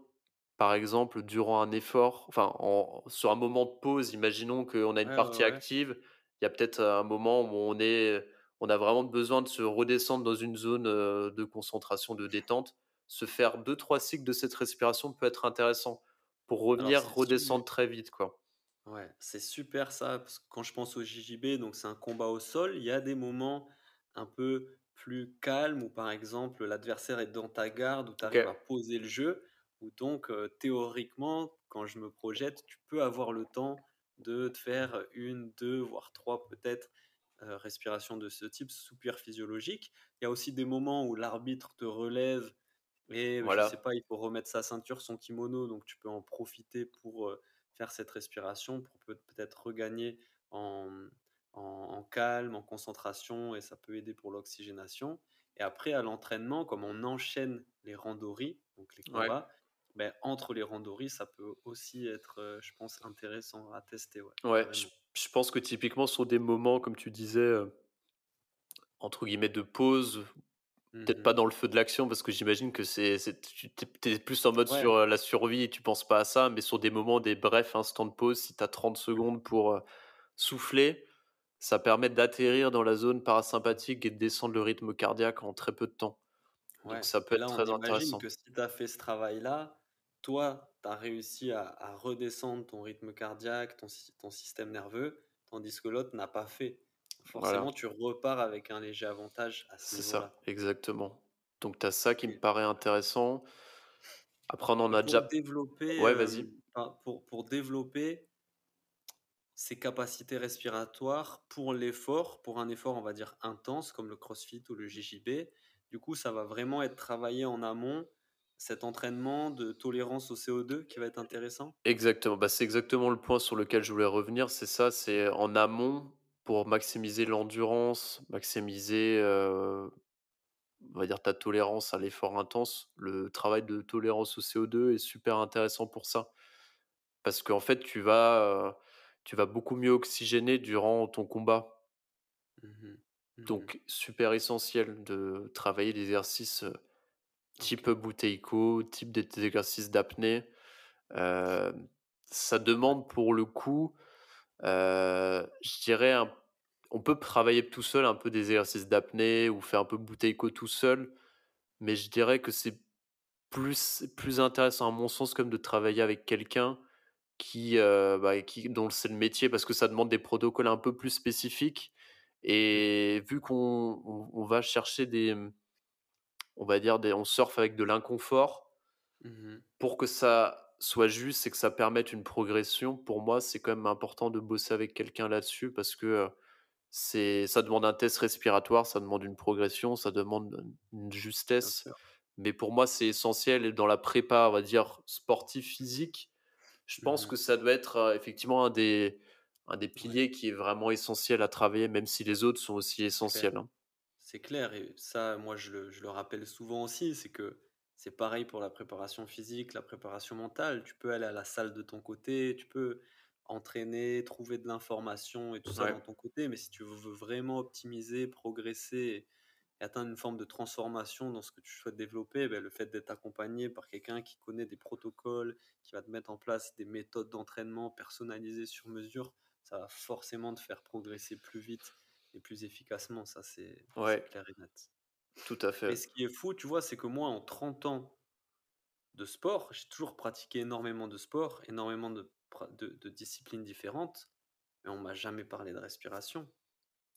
par exemple, durant un effort, enfin, en sur un moment de pause, imaginons qu'on a une Ouais, partie ouais. active, il y a peut-être un moment où on est on a vraiment besoin de se redescendre dans une zone, de concentration, de détente. Se faire deux trois cycles de cette respiration peut être intéressant pour revenir redescendre très vite, quoi. ouais, c'est super ça, parce que quand je pense au JJB, donc c'est un combat au sol, il y a des moments un peu plus calmes où, par exemple, l'adversaire est dans ta garde, où tu arrives OK. à poser le jeu, où donc, heu, théoriquement, quand je me projette, tu peux avoir le temps de te faire une, 2, voire 3 peut-être, heu, respirations de ce type, soupir physiologique. Il y a aussi des moments où l'arbitre te relève et je sais Voilà, pas, il faut remettre sa ceinture, son kimono, donc tu peux en profiter pour, heu, faire cette respiration pour peut peut-être regagner en, en en calme, en concentration et ça peut aider pour l'oxygénation et après à l'entraînement, comme on enchaîne les randonnées, donc les ouais. Beh, entre les randonnées, ça peut aussi être, heu, je pense intéressant à tester, ouais, Ouais, je pense que typiquement sur des moments, comme tu disais, heu, entre guillemets «de pause», peut-être pas Mmh dans le feu de l'action parce que j'imagine que c'est c'est tu es plus en mode Ouais, sur, heu, la survie et tu penses pas à ça, mais sur des moments, des brefs instants de pause, si tu as 30 secondes pour, souffler, ça permet d'atterrir dans la zone parasympathique et de descendre le rythme cardiaque en très peu de temps. Donc ça peut et être là, on très imagine intéressant. que si tu as fait ce travail-là, toi, tu as réussi à à redescendre ton rythme cardiaque, ton sy ton système nerveux, tandis que l'autre n'a pas fait. Voilà, Forcément, tu repars avec un léger avantage à ce c'est ça, exactement. Donc tu as ça qui me paraît intéressant. Après on en a pour déjà développer, ouais, vas-y. pour pour développer ses capacités respiratoires pour l'effort, pour un effort, on va dire, intense comme le crossfit ou le JJB. Du coup, ça va vraiment être travaillé en amont, cet entraînement de tolérance au CO2 qui va être intéressant? Exactement, bah, c'est exactement le point sur lequel je voulais revenir, c'est ça, c'est en amont pour maximiser l'endurance, maximiser, heu, on va dire ta tolérance à l'effort intense. Le travail de tolérance au CO2 est super intéressant pour ça. Parce qu'en fait, tu vas, heu, tu vas beaucoup mieux oxygéner durant ton combat. Mmh mh. Donc super essentiel de travailler heu, type OK. bouteille-co, type des exercices d'apnée. Ça demande pour le coup je dirais on peut travailler tout seul un peu des exercices d'apnée ou faire un peu bouteille-co tout seul, mais je dirais que c'est plus plus intéressant à mon sens comme de travailler avec quelqu'un qui, bah, qui dont c'est le métier parce que ça demande des protocoles un peu plus spécifiques et vu qu'on on on va chercher des, mmh, on va dire des on surfe avec de l'inconfort, Mmh pour que ça soit juste et que ça permette une progression, pour moi, c'est quand même important de bosser avec quelqu'un là-dessus parce que, c'est ça demande un test respiratoire, ça demande une progression, ça demande une justesse. Mais pour moi, c'est essentiel et dans la prépa, on va dire sportive physique, je pense Mmh que ça doit être, heu, effectivement un des un des Ouais, piliers qui est vraiment essentiel à travailler, même si les autres sont aussi essentiels, hein. C'est clair et ça, moi, je le je le rappelle souvent aussi, c'est que c'est pareil pour la préparation physique, la préparation mentale. Tu peux aller à la salle de ton côté, tu peux entraîner, trouver de l'information et tout ça dans ton côté, mais si tu veux vraiment optimiser, progresser et atteindre une forme de transformation dans ce que tu souhaites développer, beh, le fait d'être accompagné par quelqu'un qui connaît des protocoles, qui va te mettre en place des méthodes d'entraînement personnalisées sur mesure, ça va forcément te faire progresser plus vite et plus efficacement, ça c'est ouais, clair et net. tout à fait. ce qui est fou, tu vois, c'est que moi, en 30 ans de sport, j'ai toujours pratiqué énormément de sport, énormément de, pra- de, de disciplines différentes, mais on m'a jamais parlé de respiration.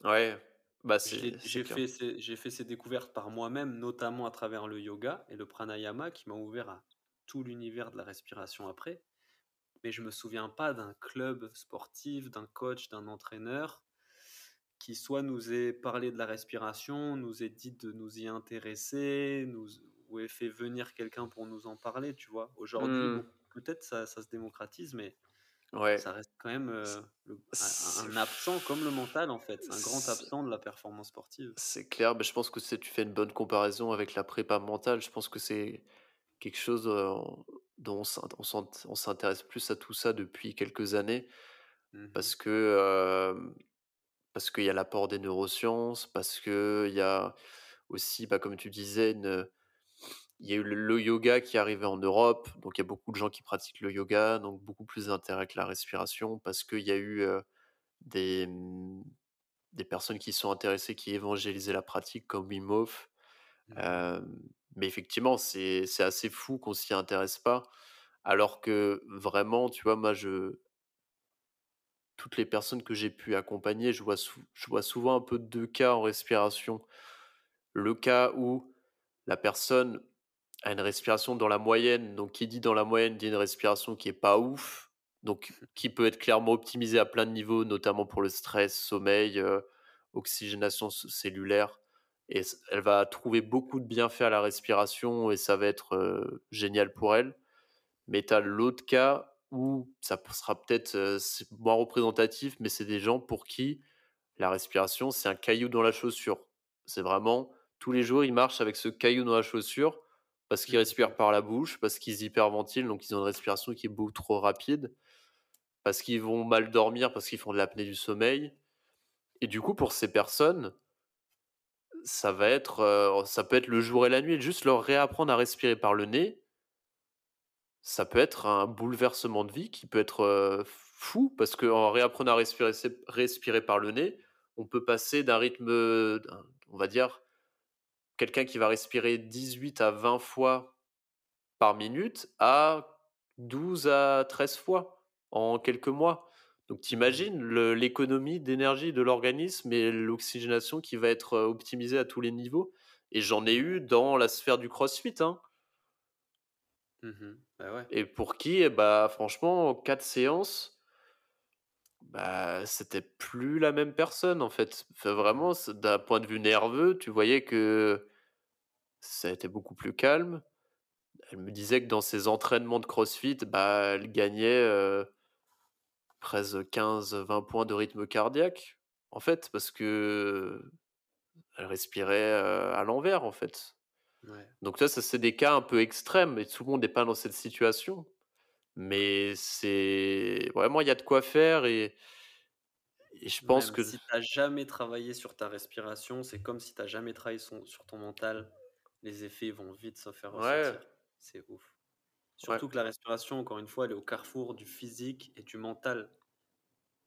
Ouais, bah, J'ai fait, ces- fait ces découvertes par moi-même, notamment à travers le yoga et le pranayama, qui m'a ouvert à tout l'univers de la respiration après. Mais je me souviens pas d'un club sportif, d'un coach, d'un entraîneur qui soit nous ait parlé de la respiration, nous ait dit de nous y intéresser, nous, ou ait fait venir quelqu'un pour nous en parler, tu vois. Aujourd'hui, Mmh. peut-être ça, ça se démocratise, mais Ouais. ça reste quand même euh, le- un, un absent comme le mental, en fait. C'est un grand absent de la performance sportive. c'est clair, mais je pense que tu fais une bonne comparaison avec la prépa mentale. Je pense que c'est quelque chose, heu, dont on s'intéresse plus à tout ça depuis quelques années Mhm, parce que, hem, parce qu'il y a l'apport des neurosciences, parce qu'il y a aussi, bah, comme tu disais, une, il y a eu le yoga qui est arrivé en Europe, donc il y a beaucoup de gens qui pratiquent le yoga, donc beaucoup plus d'intérêt que la respiration parce qu'il y a eu, des, mmh, des personnes qui sont intéressées, qui évangélisaient la pratique comme Wim Hof. mhm, Hem, mais effectivement, c'est c'est assez fou qu'on s'y intéresse pas, alors que vraiment, tu vois, moi, je toutes les personnes que j'ai pu accompagner, je vois souvent un peu 2 cas en respiration. Le cas où la personne a une respiration dans la moyenne, donc qui dit dans la moyenne dit une respiration qui est pas ouf, donc qui peut être clairement optimisée à plein de niveaux, notamment pour le stress, sommeil, heu, oxygénation cellulaire et elle va trouver beaucoup de bienfaits à la respiration et ça va être, heu, génial pour elle. Mais tu as l'autre cas où ça sera peut-être, moins représentatif, mais c'est des gens pour qui la respiration, c'est un caillou dans la chaussure. C'est vraiment tous les jours, ils marchent avec ce caillou dans la chaussure parce qu'ils mhm, respirent par la bouche, parce qu'ils hyperventilent, donc ils ont une respiration qui est beaucoup trop rapide, parce qu'ils vont mal dormir, parce qu'ils font de l'apnée du sommeil. Et du coup, pour ces personnes, ça va être, ça peut être le jour et la nuit. Juste leur réapprendre à respirer par le nez, ça peut être un bouleversement de vie qui peut être, fou parce qu'en réapprenant à respirer par le nez, on peut passer d'un rythme, on va dire, quelqu'un qui va respirer 18 à 20 fois par minute à 12 à 13 fois en quelques mois. Donc tu mhm, imagines le l'économie d'énergie de l'organisme et l'oxygénation qui va être, optimisée à tous les niveaux et j'en ai eu dans la sphère du crossfit, hein mhm. Bah et pour qui, eh bah, franchement, 4 séances, bah, c'était plus la même personne, en fait. Vraiment, d'un point de vue nerveux, tu voyais que ça été beaucoup plus calme. Elle me disait que dans ses entraînements de CrossFit, bah, elle gagnait, heu, presque 15-20 points de rythme cardiaque, en fait, parce que elle respirait, heu, à l'envers, en fait. Ouais. Donc ça, ça c'est des cas un peu extrêmes et tout le monde n'est pas dans cette situation. Mais c'est vraiment, il y a de quoi faire et et je pense Même que si tu as jamais travaillé sur ta respiration, c'est comme si tu as jamais travaillé son- sur ton mental. Les effets vont vite se faire ouais, ressentir. C'est ouf. ouais, Surtout que la respiration, encore une fois, elle est au carrefour du physique et du mental,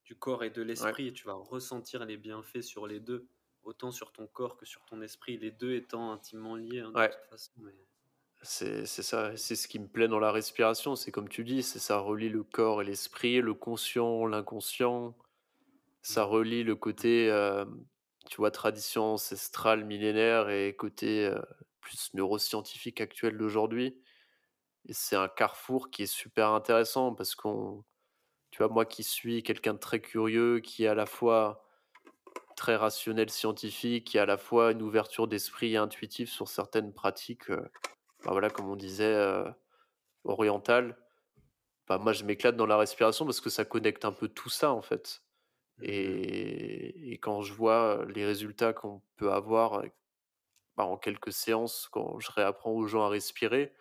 du corps et de ouais, l'esprit. Et tu vas ressentir les bienfaits sur les deux, autant sur ton corps que sur ton esprit, les deux étant intimement liés hein, de ouais. toute façon. Mais... C'est c'est ça, c'est ce qui me plaît dans la respiration, c'est comme tu dis, c'est ça relie le corps et l'esprit, le conscient, l'inconscient. Ça Mhm. relie le côté, hem, tu vois, tradition ancestrale millénaire et côté, heu, plus neuroscientifique actuel d'aujourd'hui et c'est un carrefour qui est super intéressant parce qu'on tu vois, moi qui suis quelqu'un de très curieux, qui est à la fois très rationnel scientifique, qui a à la fois une ouverture d'esprit et intuitif sur certaines pratiques, heu, bah, voilà, comme on disait, heu, orientales. Bah, moi, je m'éclate dans la respiration parce que ça connecte un peu tout ça, en fait. Et et quand je vois, les résultats qu'on peut avoir, heu, bah, en quelques séances, quand je réapprends aux gens à respirer,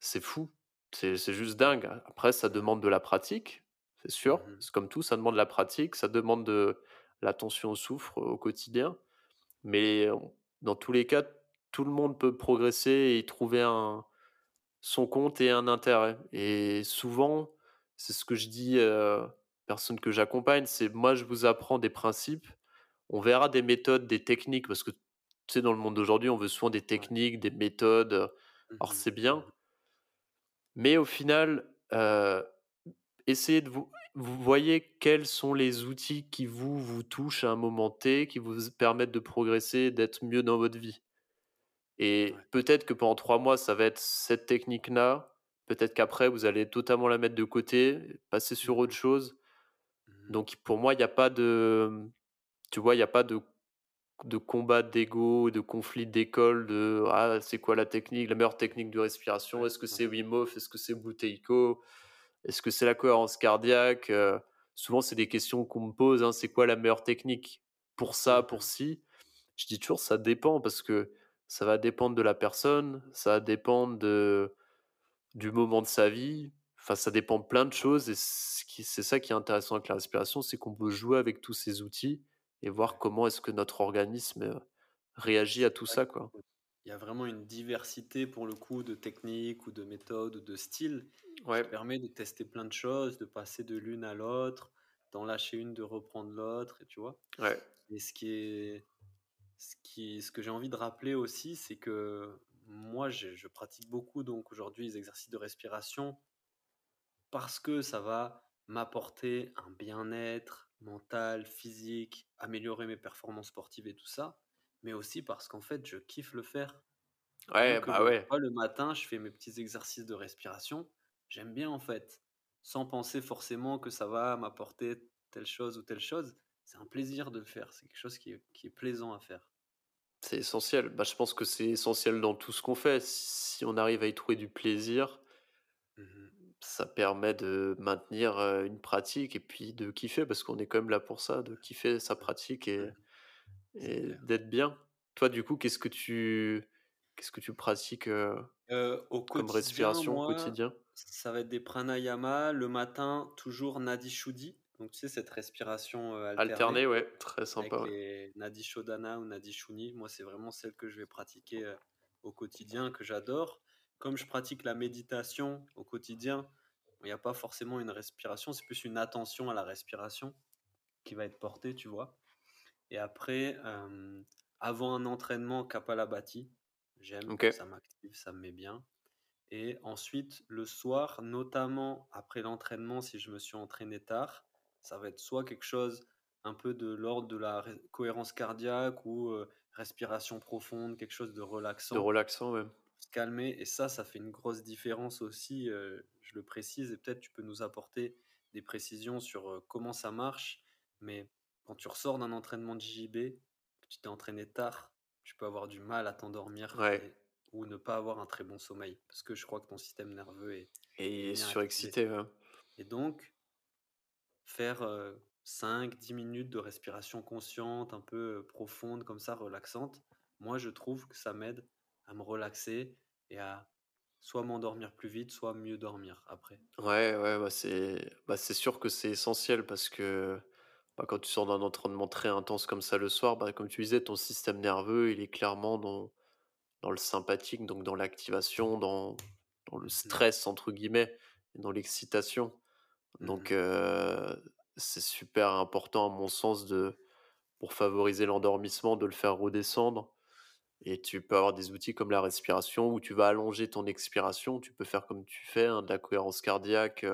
c'est fou. C'est juste dingue. Après, ça demande de la pratique, c'est sûr. C'est comme tout, ça demande de la pratique, ça demande de l'attention au souffle au quotidien. Mais dans tous les cas, tout le monde peut progresser et y trouver un son compte et un intérêt. Et souvent, c'est ce que je dis, aux personnes que j'accompagne, c'est: «Moi, je vous apprends des principes, on verra des méthodes, des techniques», parce que, tu sais, dans le monde d'aujourd'hui, on veut souvent des techniques, des méthodes, alors Mhm. c'est bien, mais au final, essayez de vous vous voyez quels sont les outils qui vous, vous touchent à un moment T, qui vous permettent de progresser, d'être mieux dans votre vie? Ouais. Et peut-être que pendant 3 mois, ça va être cette technique-là. Peut-être qu'après, vous allez totalement la mettre de côté, passer sur autre Mhm. chose. Mhm. Donc pour moi, il y a pas de, tu vois, il y a pas de de combat d'ego, de conflit d'école, de: «Ah, c'est quoi la technique, la meilleure technique de respiration? Est-ce que c'est Wim Hof? Est-ce que c'est Bouteilleco? Est-ce que c'est la cohérence cardiaque?» souvent, c'est des questions qu'on me pose, hein: «C'est quoi la meilleure technique pour ça, pour ci?» je dis toujours: «Ça dépend» parce que ça va dépendre de la personne, ça va dépendre de du moment de sa vie, enfin, ça dépend de plein de choses et c'est ça qui est intéressant avec la respiration, c'est qu'on peut jouer avec tous ces outils et voir comment est-ce que notre organisme, réagit à tout ça, quoi. qu'il y a vraiment une diversité pour le coup de techniques ou de méthodes ou de styles Ouais, te permet de tester plein de choses, de passer de l'une à l'autre, d'en lâcher une, de reprendre l'autre et tu vois? ouais, Et ce qui est ce qui ce que j'ai envie de rappeler aussi, c'est que moi, je je pratique beaucoup donc aujourd'hui les exercices de respiration parce que ça va m'apporter un bien-être mental, physique, améliorer mes performances sportives et tout ça, mais aussi parce qu'en fait, je kiffe le faire. Ouais, bah, tu ouais. vois, le matin, je fais mes petits exercices de respiration, j'aime bien en fait, sans penser forcément que ça va m'apporter telle chose ou telle chose. C'est un plaisir de le faire, c'est quelque chose qui est qui est plaisant à faire. C'est essentiel. Bah, je pense que c'est essentiel dans tout ce qu'on fait. Si on arrive à y trouver du plaisir, Mmh ça permet de maintenir, une pratique et puis de kiffer parce qu'on est quand même là pour ça, de kiffer sa pratique et et d'être bien. Toi, du coup, qu'est-ce que tu qu'est-ce que tu pratiques, au comme respiration au quotidien? ça va être des pranayama. Le matin, toujours Nadi Shuddhi, donc tu sais, cette respiration, Alterner, alternée ouais, très sympa, avec ouais. les Nadi Shodhana ou Nadi Shuni. Moi, c'est vraiment celle que je vais pratiquer, heu, au quotidien, que j'adore. Comme je pratique la méditation au quotidien, il y a pas forcément une respiration, c'est plus une attention à la respiration qui va être portée, tu vois? Et après, hem, avant un entraînement, Kapalabhati, j'aime, ça m'active, ça me met bien. Et ensuite, le soir, notamment après l'entraînement, si je me suis entraîné tard, ça va être soit quelque chose un peu de l'ordre de la cohérence cardiaque ou euh, respiration profonde, quelque chose de De relaxant, relaxant, ouais. se calmer. Et ça, ça fait une grosse différence aussi, euh, je le précise, et peut-être tu peux nous apporter des précisions sur euh, comment ça marche. Mais quand tu ressors d'un entraînement de JB, que tu t'es entraîné tard, tu peux avoir du mal à t'endormir Ouais et ou ne pas avoir un très bon sommeil, parce que je crois que ton système nerveux est, est et surexcité, ouais. Et donc, faire euh, 5-10 minutes de respiration consciente, un peu profonde, comme ça, relaxante, moi, je trouve que ça m'aide à me relaxer et à soit m'endormir plus vite, soit mieux dormir après. Ouais, ouais, bah, c'est bah, c'est sûr que c'est essentiel parce que, bah, quand tu sors d'un entraînement très intense comme ça le soir, bah, comme tu disais, ton système nerveux, il est clairement dans dans le sympathique, donc dans l'activation, dans dans le Mhm, «stress» entre guillemets, et dans l'excitation. Donc mhm, heu, c'est super important à mon sens de pour favoriser l'endormissement, de le faire redescendre et tu peux avoir des outils comme la respiration où tu vas allonger ton expiration. Tu peux faire comme tu fais, hein, de la cohérence cardiaque,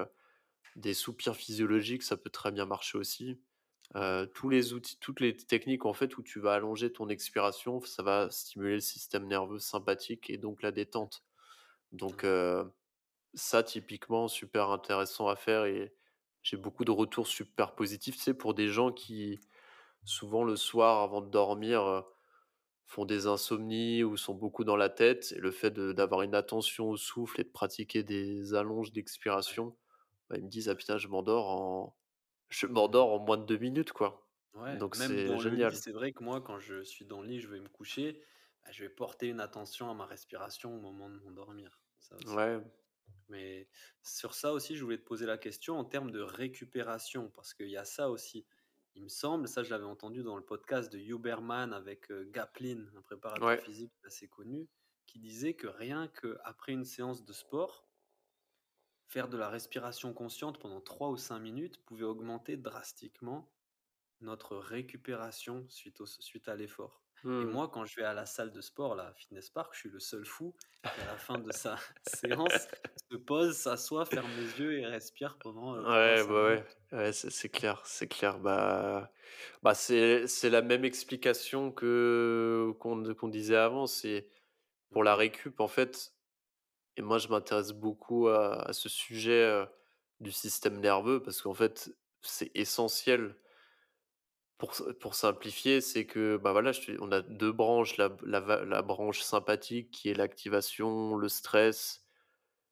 des soupirs physiologiques, ça peut très bien marcher aussi. Tous les outils toutes les techniques en fait où tu vas allonger ton expiration, ça va stimuler le système nerveux sympathique et donc la détente. Donc heu, ça typiquement super intéressant à faire et j'ai beaucoup de retours super positifs, sais, pour des gens qui souvent le soir avant de dormir, font des insomnies ou sont beaucoup dans la tête et le fait d'avoir une attention au souffle et de pratiquer des allonges d'expiration, bah, ils me disent: «Ah putain, je m'endors en je m'endors en moins de 2 minutes, quoi». Ouais, Donc c'est génial. c'est vrai que moi, quand je suis dans le lit, je vais me coucher, bah, je vais porter une attention à ma respiration au moment de m'endormir. Ouais, Mais sur ça aussi, je voulais te poser la question en termes de récupération, parce qu'il y a ça aussi. Il me semble, ça je l'avais entendu dans le podcast de Huberman avec euh, Gaplin, un préparateur ouais, physique assez connu, qui disait que rien qu'après une séance de sport, faire de la respiration consciente pendant 3 ou 5 minutes pouvait augmenter drastiquement notre récupération suite, au, suite à l'effort. Et mmh. moi, quand je vais à la salle de sport, la Fitness Park, je suis le seul fou qui, à la fin de sa <laughs> séance, se pose, s'assoit, ferme les yeux et respire pendant euh, Ouais, 3-5 bah, ouais, ouais, c'est clair, c'est clair. Bah bah, c'est c'est la même explication que qu'on qu'on disait avant, c'est pour la récup, en fait et moi, je m'intéresse beaucoup à à ce sujet, du système nerveux parce qu'en fait, c'est essentiel Pour pour simplifier, c'est que, bah, voilà, je on a 2 branches, la la branche sympathique qui est l'activation, le stress.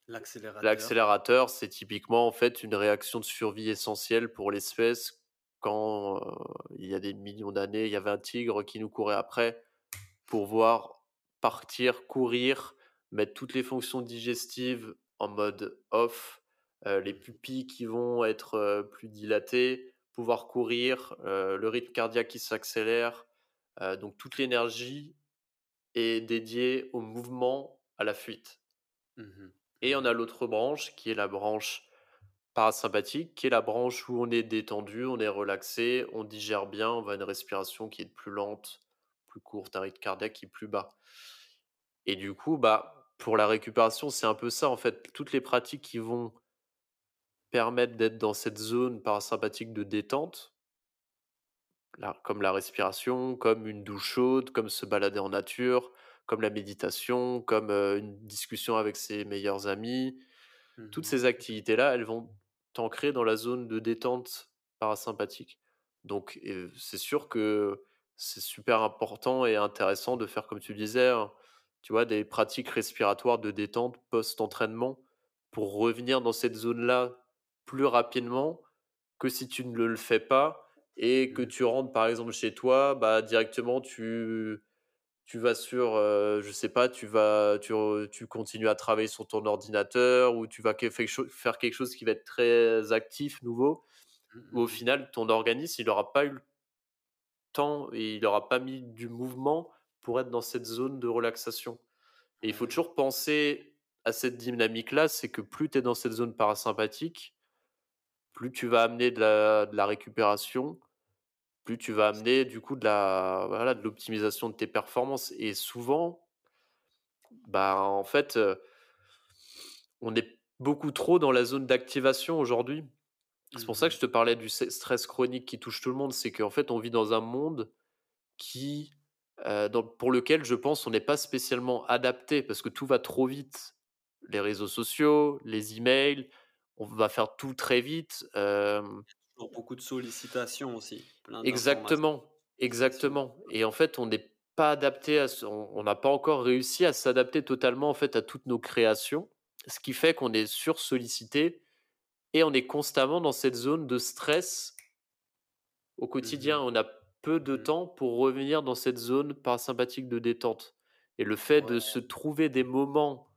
L'accélérateur. L'accélérateur, c'est typiquement, en fait, une réaction de survie essentielle pour l'espèce quand, il y a des millions d'années, il y avait un tigre qui nous courait après pour voir partir, courir, mettre toutes les fonctions digestives en mode off, les Mmh pupilles qui vont être, plus dilatées, pouvoir courir, le rythme cardiaque qui s'accélère, donc toute l'énergie est dédiée au mouvement, à la fuite. Mmh Et on Mmh a l'autre branche qui est la branche parasympathique, qui est la branche où on est détendu, on est relaxé, on digère bien, on va à une respiration qui est plus lente, plus courte, un rythme cardiaque qui est plus bas. Et du coup, bah, pour la récupération, c'est un peu ça en fait. Toutes les pratiques qui vont permettre d'être dans cette zone parasympathique de détente, comme la respiration, comme une douche chaude, comme se balader en nature, comme la méditation, comme euh, une discussion avec ses meilleurs amis, Toutes Mmh ces activités-là, elles vont t'ancrer dans la zone de détente parasympathique. Donc, c'est sûr que c'est super important et intéressant de faire comme tu disais, hein, tu vois, des pratiques respiratoires de détente post-entraînement pour revenir dans cette zone-là plus rapidement que si tu ne le fais pas et que tu rentres, par exemple, chez toi, bah, directement tu tu vas sur, heu, je sais pas, tu vas tu tu continues à travailler sur ton ordinateur ou tu vas faire quelque chose qui va être très actif, nouveau, Mmh où mh au mh. final ton organisme, il aura pas eu le temps et il aura pas mis du mouvement pour être dans cette zone de relaxation. Et il faut toujours penser à cette dynamique-là, c'est que plus tu es dans cette zone parasympathique, plus tu vas amener de la de la récupération, plus tu vas amener du coup de la voilà, de l'optimisation de tes performances. Et souvent Bah, en fait, heu, on est beaucoup trop dans la zone d'activation aujourd'hui. C'est pour ça que Mmh je te parlais du stress chronique qui touche tout le monde. C'est qu'en fait, on vit dans un monde qui, dans pour lequel je pense on n'est pas spécialement adapté parce que tout va trop vite. Les réseaux sociaux, les emails, on va faire tout très vite, hem Toujours beaucoup de sollicitations aussi, plein exactement, exactement et en fait, on n'est pas adapté à on n'a pas encore réussi à s'adapter totalement, en fait, à toutes nos créations. Ce qui fait qu'on est sursollicité et on est constamment dans cette zone de stress au Mmh quotidien. mh. On a peu de Mmh temps pour revenir dans cette zone parasympathique de détente et le fait Ouais, de se trouver des moments,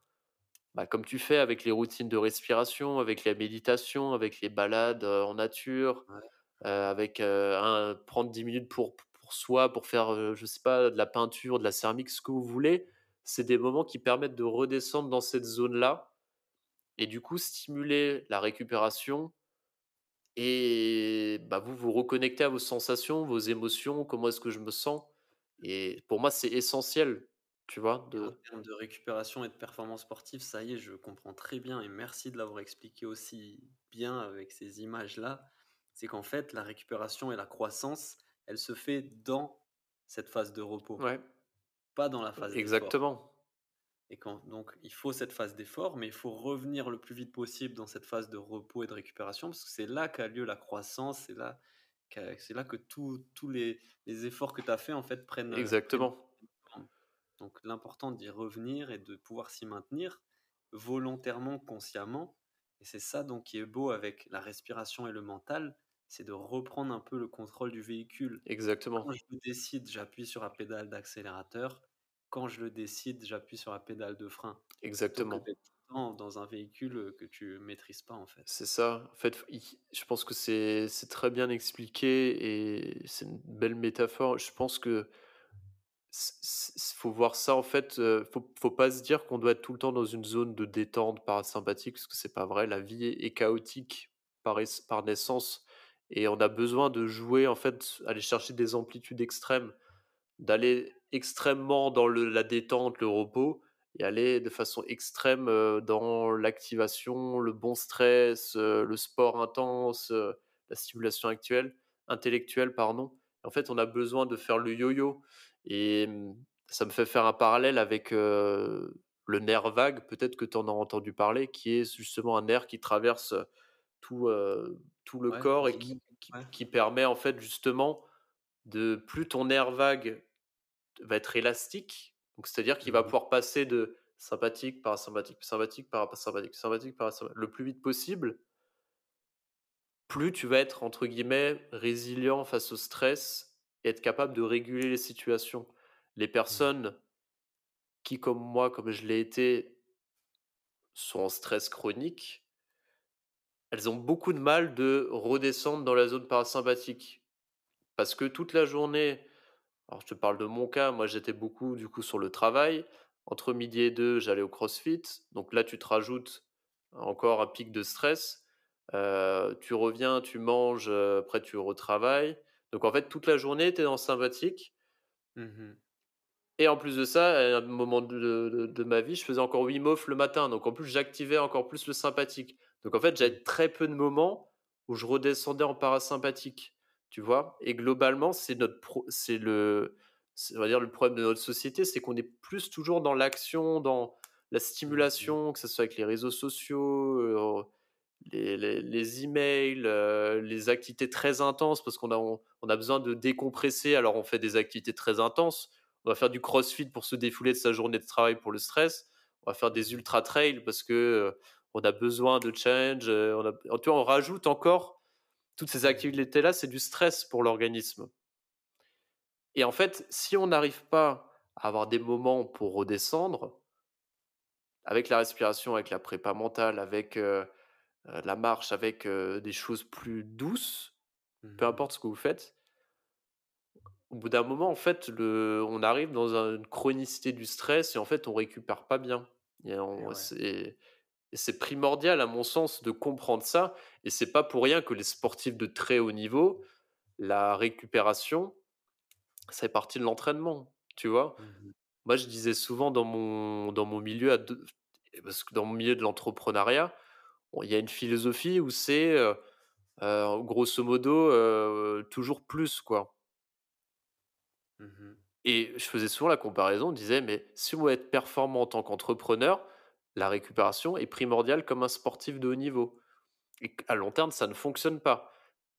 bah, comme tu fais avec les routines de respiration, avec la méditation, avec les balades, en nature, ouais. avec, un prendre 10 minutes pour pour soi, pour faire, je sais pas, de la peinture, de la céramique, ce que vous voulez. C'est des moments qui permettent de redescendre dans cette zone-là et du coup stimuler la récupération et bah, vous vous reconnectez à vos sensations, vos émotions, comment est-ce que je me sens? Et pour moi, c'est essentiel, tu vois? Et en De termes de récupération et de performance sportive, ça y est, je comprends très bien et merci de l'avoir expliqué aussi bien avec ces images-là. C'est qu'en fait, la récupération et la croissance, elle se fait dans cette phase de repos, ouais, pas dans la phase exactement, Et quand, donc, il faut cette phase d'effort, mais il faut revenir le plus vite possible dans cette phase de repos et de récupération, parce que c'est là qu'a lieu la croissance, c'est là, qu'a- c'est là que tous les, les efforts que tu as fait, en fait, prennent, prennent exactement. Donc, l'important d'y revenir et de pouvoir s'y maintenir volontairement, consciemment. Et c'est ça, donc, qui est beau avec la respiration et le mental, c'est de reprendre un peu le contrôle du véhicule. Quand exactement, je le décide, j'appuie sur la pédale d'accélérateur. Quand je le décide, j'appuie sur la pédale de frein. Exactement. dans un véhicule, heu, que tu maîtrises pas, en fait. C'est ça. En fait, i je pense que c'est très bien expliqué et c'est une belle métaphore. Je pense que faut voir ça en fait, heu, faut faut pas se dire qu'on doit être tout le temps dans une zone de détente parasympathique parce que c'est pas vrai. La vie est chaotique par par naissance et on a besoin de jouer en fait, aller chercher des amplitudes extrêmes. D'aller extrêmement dans le la détente, le repos et aller de façon extrême, dans l'activation, le bon stress, le sport intense, la stimulation actuelle intellectuelle, pardon. En fait, on a besoin de faire le yo-yo et mmh, ça me fait faire un parallèle avec, le nerf vague, peut-être que tu en as entendu parler, qui est justement un nerf qui traverse, tout, tout le Ouais, corps et qui qui Ouais. qui permet en fait justement de plus ton nerf vague va être élastique, donc c'est-à-dire qu'il va Mmh pouvoir passer de sympathique, parasympathique, sympathique, parasympathique, sympathique, parasympathique, le plus vite possible, plus tu vas être entre guillemets «résilient» face au stress et être capable de réguler les situations. Les Mmh. personnes qui, comme moi, comme je l'ai été, sont en stress chronique, elles ont beaucoup de mal de redescendre dans la zone parasympathique. Parce que toute la journée alors je te parle de mon cas, moi j'étais beaucoup du coup sur le travail. Entre midi et 2, j'allais au CrossFit. Donc là, tu te rajoutes encore un pic de stress. Tu reviens, tu manges, après tu retravailles. Donc en fait, toute la journée, tu es dans le sympathique Mmh et en plus de ça, à un moment de de de ma vie, je faisais encore Wim Hof le matin. Donc en plus, j'activais encore plus le sympathique. Donc en fait, Mmh. j'avais très peu de moments où je redescendais en parasympathique, tu vois? Et globalement, c'est notre c'est le on va dire le problème de notre société, c'est qu'on est plus toujours dans l'action, dans la Mmh mh. stimulation, que ce soit avec les réseaux sociaux, heu, les les les emails, heu, les activités très intenses parce qu'on a on on a besoin de décompresser, alors on fait des activités très intenses. On va faire du crossfit pour se défouler de sa journée de travail pour le stress. On va faire des Mmh ultra trails parce que, heu, on a besoin de challenge, heu, on a tu vois, on rajoute encore toutes ces activités-là, c'est du stress pour l'organisme. Et en fait, si on n'arrive pas à avoir des moments pour redescendre, avec la respiration, avec la prépa mentale, avec, heu heu, la marche, avec, heu, des choses plus douces, peu Mmh importe ce que vous faites, au bout d'un moment, en fait, le on arrive dans un une chronicité du stress et en fait, on récupère pas bien. Et et on ouais. C'est et c'est primordial à mon sens de comprendre ça et c'est pas pour rien que les sportifs de très haut niveau, la récupération, ça fait partie de l'entraînement, tu vois? Mmh Moi, je disais souvent dans mon dans mon milieu à parce que dans mon milieu de l'entrepreneuriat, il y a une philosophie où c'est, heu heu, grosso modo, heu, toujours plus, quoi. Mmh Et je faisais souvent la comparaison, on disait: «Mais si on veut être performant en tant qu'entrepreneur, la récupération est primordiale comme un sportif de haut niveau» et qu'à long terme, ça ne fonctionne pas.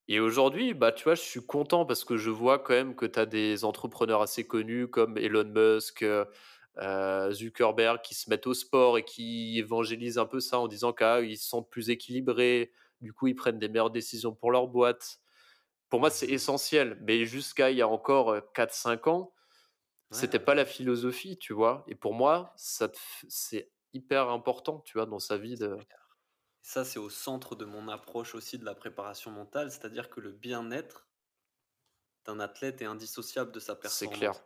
Et aujourd'hui, bah, tu vois, je suis content parce que je vois quand même que tu as des entrepreneurs assez connus comme Elon Musk, heu heu, Zuckerberg qui se mettent au sport et qui évangélisent un peu ça en disant qu'ils se sentent plus équilibrés, du coup, ils prennent des meilleures décisions pour leur boîte. Pour moi, c'est Mmh essentiel, mais jusqu'à il y a encore, heu, 4-5 ans, c'était pas la philosophie, tu vois? Et pour moi, c'est hyper important, tu vois, dans sa vie de. Ça, c'est au centre de mon approche aussi de la préparation mentale, c'est-à-dire que le bien-être d'un athlète est indissociable de sa c'est clair, performance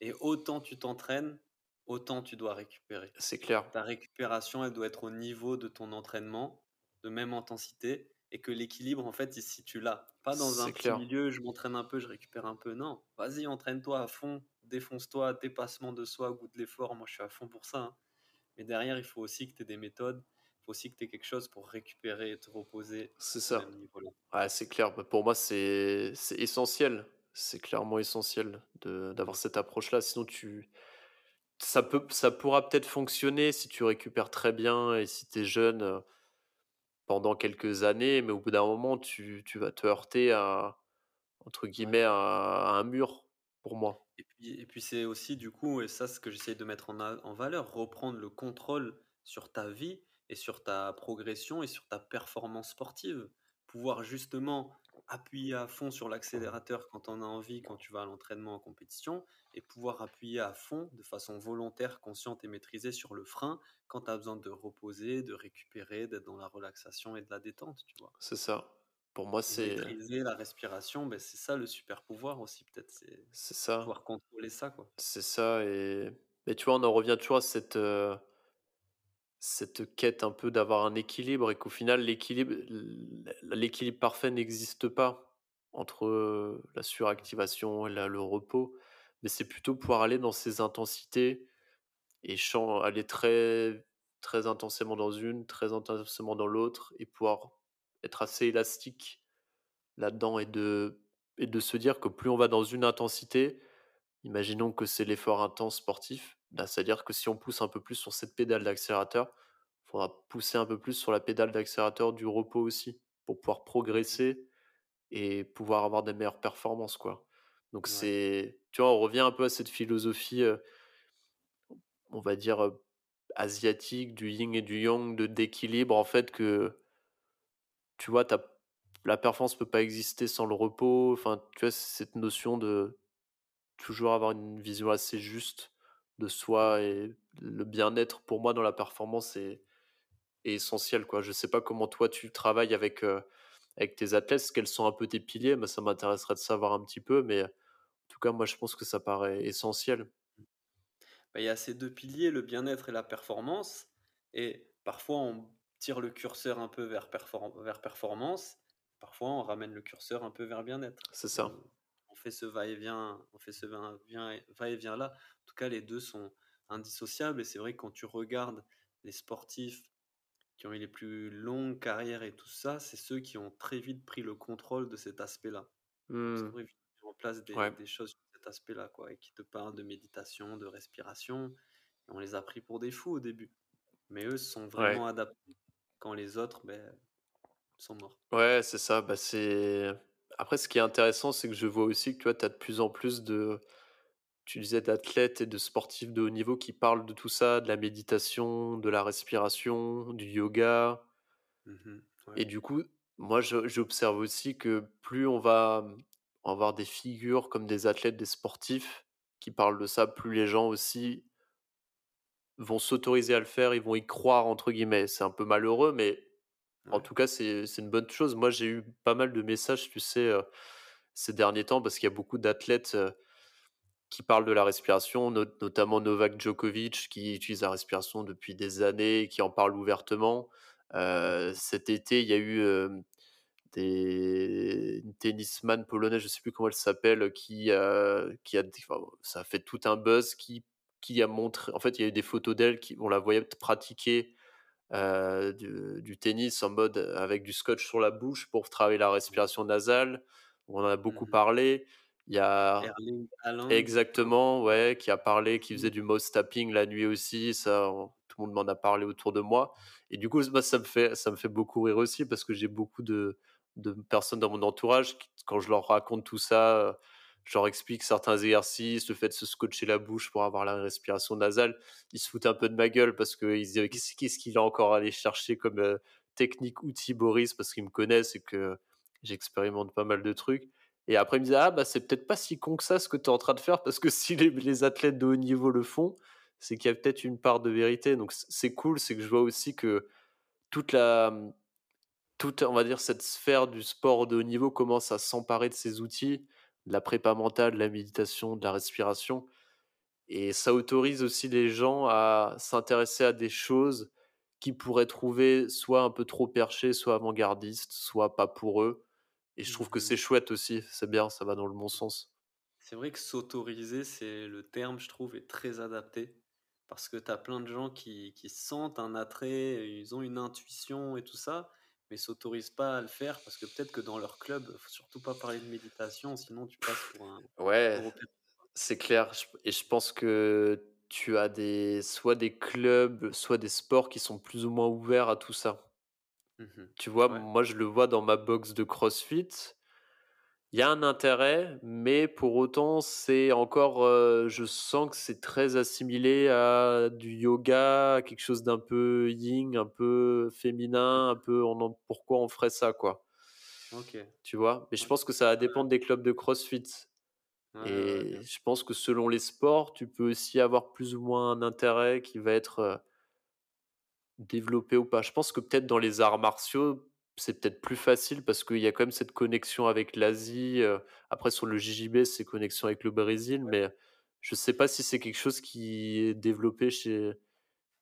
et autant tu t'entraînes, autant tu dois récupérer. c'est clair, Ta récupération, elle doit être au niveau de ton entraînement, de même intensité et que l'équilibre, en fait, il se situe là. Pas dans un petit milieu, je m'entraîne un peu, je récupère un peu. Non, vas-y, entraîne-toi à fond, défonce-toi, dépassement de soi, goût de l'effort. Moi, je suis à fond pour ça. hein. Mais derrière, il faut aussi que tu aies des méthodes, il faut aussi que tu aies quelque chose pour récupérer et te reposer C'est ce ça. Ouais, c'est clair. Bah, pour moi, c'est essentiel. C'est clairement essentiel d'avoir cette approche-là. Sinon, tu ça peut ça pourra peut-être fonctionner si tu récupères très bien et si tu es jeune, heu, pendant quelques années, mais au bout d'un moment, tu tu vas te heurter à entre guillemets, à un mur, pour moi. Et puis, c'est aussi du coup, et ça, ce que j'essaye de mettre en, en valeur, reprendre le contrôle sur ta vie et sur ta progression et sur ta performance sportive. Pouvoir justement appuyer à fond sur l'accélérateur quand on a envie, quand tu vas à l'entraînement en compétition, et pouvoir appuyer à fond de façon volontaire, consciente et maîtrisée sur le frein quand tu as besoin de reposer, de récupérer, d'être dans la relaxation et de la détente, tu vois. C'est ça. Pour moi, c'est maîtriser la respiration, ben, c'est ça le super pouvoir aussi, peut-être, c'est c'est ça, pouvoir contrôler ça, quoi. c'est ça et mais tu vois, on en revient toujours à cette, Cette quête un peu d'avoir un équilibre et qu'au final l'équilibre l'équilibre parfait n'existe pas entre, la suractivation et la le repos, mais c'est plutôt pouvoir aller dans ces intensités et aller très très intensément dans une, très intensément dans l'autre et pouvoir être assez élastique là-dedans et de et de se dire que plus on va dans une intensité, imaginons que c'est l'effort intense sportif, bah, c'est-à-dire que si on pousse un peu plus sur cette pédale d'accélérateur, il faudra pousser un peu plus sur la pédale d'accélérateur du repos aussi, pour pouvoir Mmh progresser et pouvoir avoir des meilleures performances, quoi. Donc Ouais. c'est tu vois, on revient un peu à cette philosophie, on va dire, asiatique, du yin et du yang, de d'équilibre en fait que tu vois, tu la performance peut pas exister sans le repos. Enfin, tu vois, cette notion de toujours avoir une vision assez juste de soi et le bien-être pour moi dans la performance est essentiel, quoi. Je sais pas comment toi tu travailles avec, avec tes athlètes, quels sont un peu tes piliers? Moi, ça m'intéresserait de savoir un petit peu, mais en tout cas, moi, je pense que ça paraît essentiel. Bah, il y a ces 2 piliers, le bien-être et la performance et parfois on tire le curseur un peu vers perfor vers performance, parfois on ramène le curseur un peu vers bien-être. C'est ça. On on fait ce va-et-vient on fait ce va-et-vient là. En tout cas, les 2 sont indissociables et c'est vrai que quand tu regardes les sportifs qui ont eu les plus longues carrières et tout ça, c'est ceux qui ont très vite pris le contrôle de cet aspect-là. Mmh. en place des Ouais. des choses sur cet aspect-là, quoi et qui te parlent de méditation, de respiration et on les a pris pour des fous au début. Mais eux sont Ouais. vraiment adaptés quand les autres, beh, sont morts. Ouais, c'est ça. Bah, c'est après ce qui est intéressant, c'est que je vois aussi que, tu as de plus en plus de tu disais d'athlètes et de sportifs de haut niveau qui parlent de tout ça, de la méditation, de la respiration, du yoga Mmh Ouais. et du coup, moi, j'observe aussi que plus on va, avoir des figures comme des athlètes, des sportifs qui parlent de ça, plus les gens aussi vont s'autoriser à le faire, ils vont «y croire» entre guillemets. C'est un peu malheureux, mais En tout cas, c'est une bonne chose. Moi, j'ai eu pas mal de messages, tu sais, heu, ces derniers temps parce qu'il y a beaucoup d'athlètes, heu, qui parlent de la respiration, not notamment Novak Djokovic qui utilise la respiration depuis des années qui en parle ouvertement. Heu, Mmh cet été, il y a eu, des une tennisman polonaise, je sais plus comment elle s'appelle, qui, qui a enfin, ça a fait tout un buzz, qui qui a montré en fait, il y a eu des photos d'elle qui on la voyait pratiquer du du tennis en mode, avec du scotch sur la bouche pour travailler la respiration nasale. On en a beaucoup Mmh parlé. Il y a Erling Haaland, un exactement, ouais, qui a parlé, qui aussi. faisait du mouse tapping la nuit aussi, ça on tout le monde m'en a parlé autour de moi et du coup, moi, ça me fait ça me fait beaucoup rire aussi parce que j'ai beaucoup de de personnes dans mon entourage qui quand je leur raconte tout ça, leur explique certains exercices, le fait de se scotcher la bouche pour avoir la respiration nasale, ils se foutent un peu de ma gueule parce qu'ils se disaient: «Qu'est-ce qu'il a encore allé chercher comme, technique, outil Boris?» parce qu'ils me connaissent et que j'expérimente pas mal de trucs et après ils me disaient: «Ah bah, c'est peut-être pas si con que ça ce que tu es en train de faire parce que si les les athlètes de haut niveau le font, c'est qu'il y a peut-être une part de vérité». Donc c'est cool, c'est que je vois aussi que toute la, mmh, toute, on va dire, cette sphère du sport de haut niveau commence à s'emparer de ces outils, de la prépa mentale, de la méditation, de la respiration et ça autorise aussi les gens à s'intéresser à des choses qu'ils pourraient trouver soit un peu trop perchées, soit avant-gardistes, soit pas pour eux et je trouve que Mmh c'est chouette aussi, c'est bien, ça va dans le bon sens. C'est vrai que s'autoriser, c'est le terme, je trouve, est très adapté. Parce que tu as plein de gens qui, qui sentent un attrait, ils ont une intuition et tout ça, mais s'autorisent pas à le faire parce que peut-être que dans leur club, faut surtout pas parler de méditation, sinon tu passes pour un Ouais, c'est clair et je pense que tu as des soit des clubs, soit des sports qui sont plus ou moins ouverts à tout ça. Mhm. Tu vois, Ouais. moi je le vois dans ma box de CrossFit, Il y a un intérêt, mais pour autant, c'est encore, heu, je sens que c'est très assimilé à du yoga, à quelque chose d'un peu yin, un peu féminin, un peu on en pourquoi on ferait ça, quoi? Ok. Tu vois? Mais je pense que ça va dépendre des clubs de CrossFit et je pense que selon les sports, tu peux aussi avoir plus ou moins un intérêt qui va être, heu Développer ou pas? Je pense que peut-être dans les arts martiaux, c'est peut-être plus facile parce qu'il y a quand même cette connexion avec l'Asie, après sur le JJB, c'est connexion avec le Brésil, mais je sais pas si c'est quelque chose qui est développé chez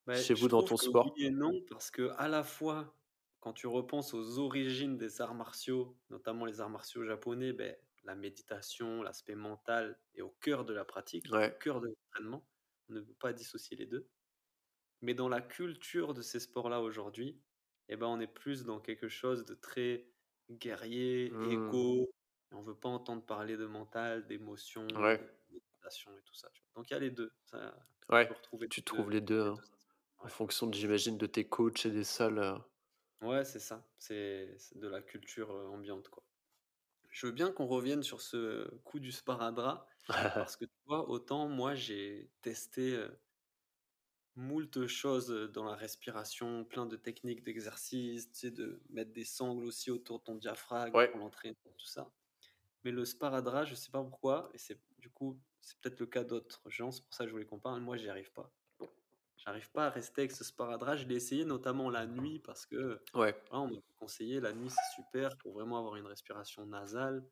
Bah, chez vous dans ton que oui sport? et non, parce que à la fois, quand tu repenses aux origines des arts martiaux, notamment les arts martiaux japonais, beh, la méditation, l'aspect mental est au cœur de la pratique, au cœur de l'entraînement. On ne peut pas dissocier les deux. Mais dans la culture de ces sports-là aujourd'hui, eh ben, on est plus dans quelque chose de très guerrier, Mmh. égo. Et on veut pas entendre parler de mental, d'émotion, Ouais, de méditation et tout ça. Donc il y a les deux. Ça, ouais, tu deux, trouves les 2 les hein, deux aspects. en Ouais. fonction j'imagine de tes coachs et des salles, heu Ouais, c'est ça. C'est de la culture, heu, ambiante, quoi. je veux bien qu'on revienne sur ce coup du sparadrap <laughs> parce que tu vois, autant moi j'ai testé euh, moult choses dans la respiration, plein de techniques d'exercice, tu sais, de mettre des sangles aussi autour de ton diaphragme Ouais, pour l'entraîner, tout ça. Mais le sparadrap, je sais pas pourquoi, et c'est du coup, c'est peut-être le cas d'autres gens, c'est pour ça que je voulais qu'on parle. Moi, j'y arrive pas. J'arrive pas à rester avec ce sparadrap. Je l'ai essayé notamment la nuit parce que ouais, on m'a conseillé la nuit, c'est super pour vraiment avoir une respiration nasale.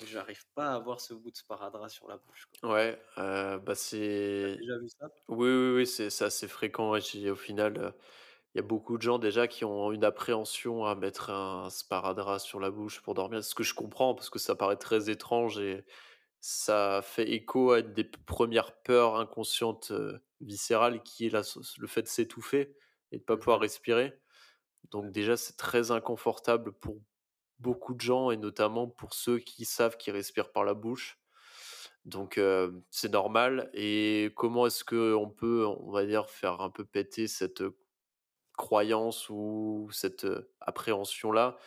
J'arrive pas à avoir ce bout de sparadrap sur la bouche, quoi. ouais, heu, bah, T'as c'est déjà vu ça? oui, oui, oui, c'est c'est assez fréquent et j'ai au final, heu, il y a beaucoup de gens déjà qui ont une appréhension à mettre un sparadrap sur la bouche pour dormir. Ce que je comprends parce que ça paraît très étrange et ça fait écho à une des p 1 peurs inconscientes, heu, viscérales qui est la s le fait de s'étouffer et de pas pouvoir Mhm. respirer. Donc déjà, c'est très inconfortable pour beaucoup de gens et notamment pour ceux qui savent qu'ils respirent par la bouche. Donc heu, c'est normal et comment est-ce qu'on peut, on va dire, faire un peu péter cette, croyance ou cette, appréhension-là?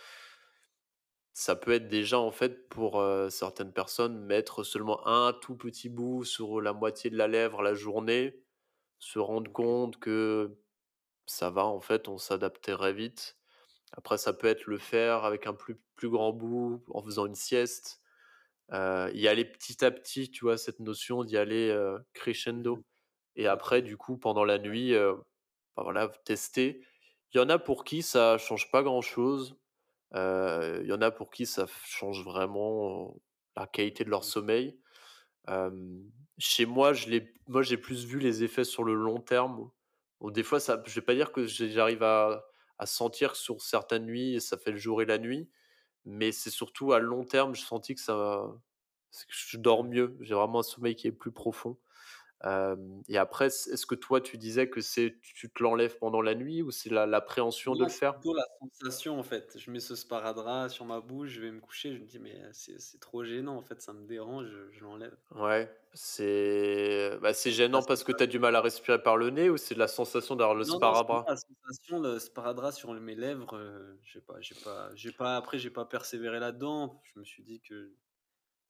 Ça peut être déjà, en fait, pour, certaines personnes, mettre seulement un tout petit bout sur la moitié de la lèvre la journée, se rendre compte que ça va, en fait, on s'adapte très vite. Après, ça peut être le faire avec un plus plus grand bout, en faisant une sieste, heu, y aller petit à petit, tu vois? Cette notion d'y aller, crescendo et Ok. après du coup, pendant la nuit, bah, voilà, tester. Il y en a pour qui ça change pas grand chose, heu, il y en a pour qui ça change vraiment, la qualité de leur Mhm. sommeil. Chez moi, je moi, j'ai plus vu les effets sur le long terme. Bon, des fois, ça je vais pas dire que j'arrive à à sentir que sur certaines nuits, ça fait le jour et la nuit, mais c'est surtout à long terme, j'ai senti que ça que je dors mieux. J'ai vraiment un sommeil qui est plus profond. Et après, est est-ce que toi, tu disais que c'est tu te l'enlèves pendant la nuit ou c'est la l'appréhension de Non, le c'est faire? plutôt la sensation, en fait. Je mets ce sparadrap sur ma bouche, je vais me coucher, je me dis: «Mais, c'est trop gênant, en fait, ça me dérange», je je l'enlève. Ouais, c'est bah, c'est La gênant parce que tu as du mal à respirer par le nez ou c'est la sensation d'avoir le non, sparadrap? la sensation, le sparadrap sur mes lèvres, heu, je sais pas j'ai pas j'ai pas après j'ai pas persévéré là-dedans. Je me suis dit que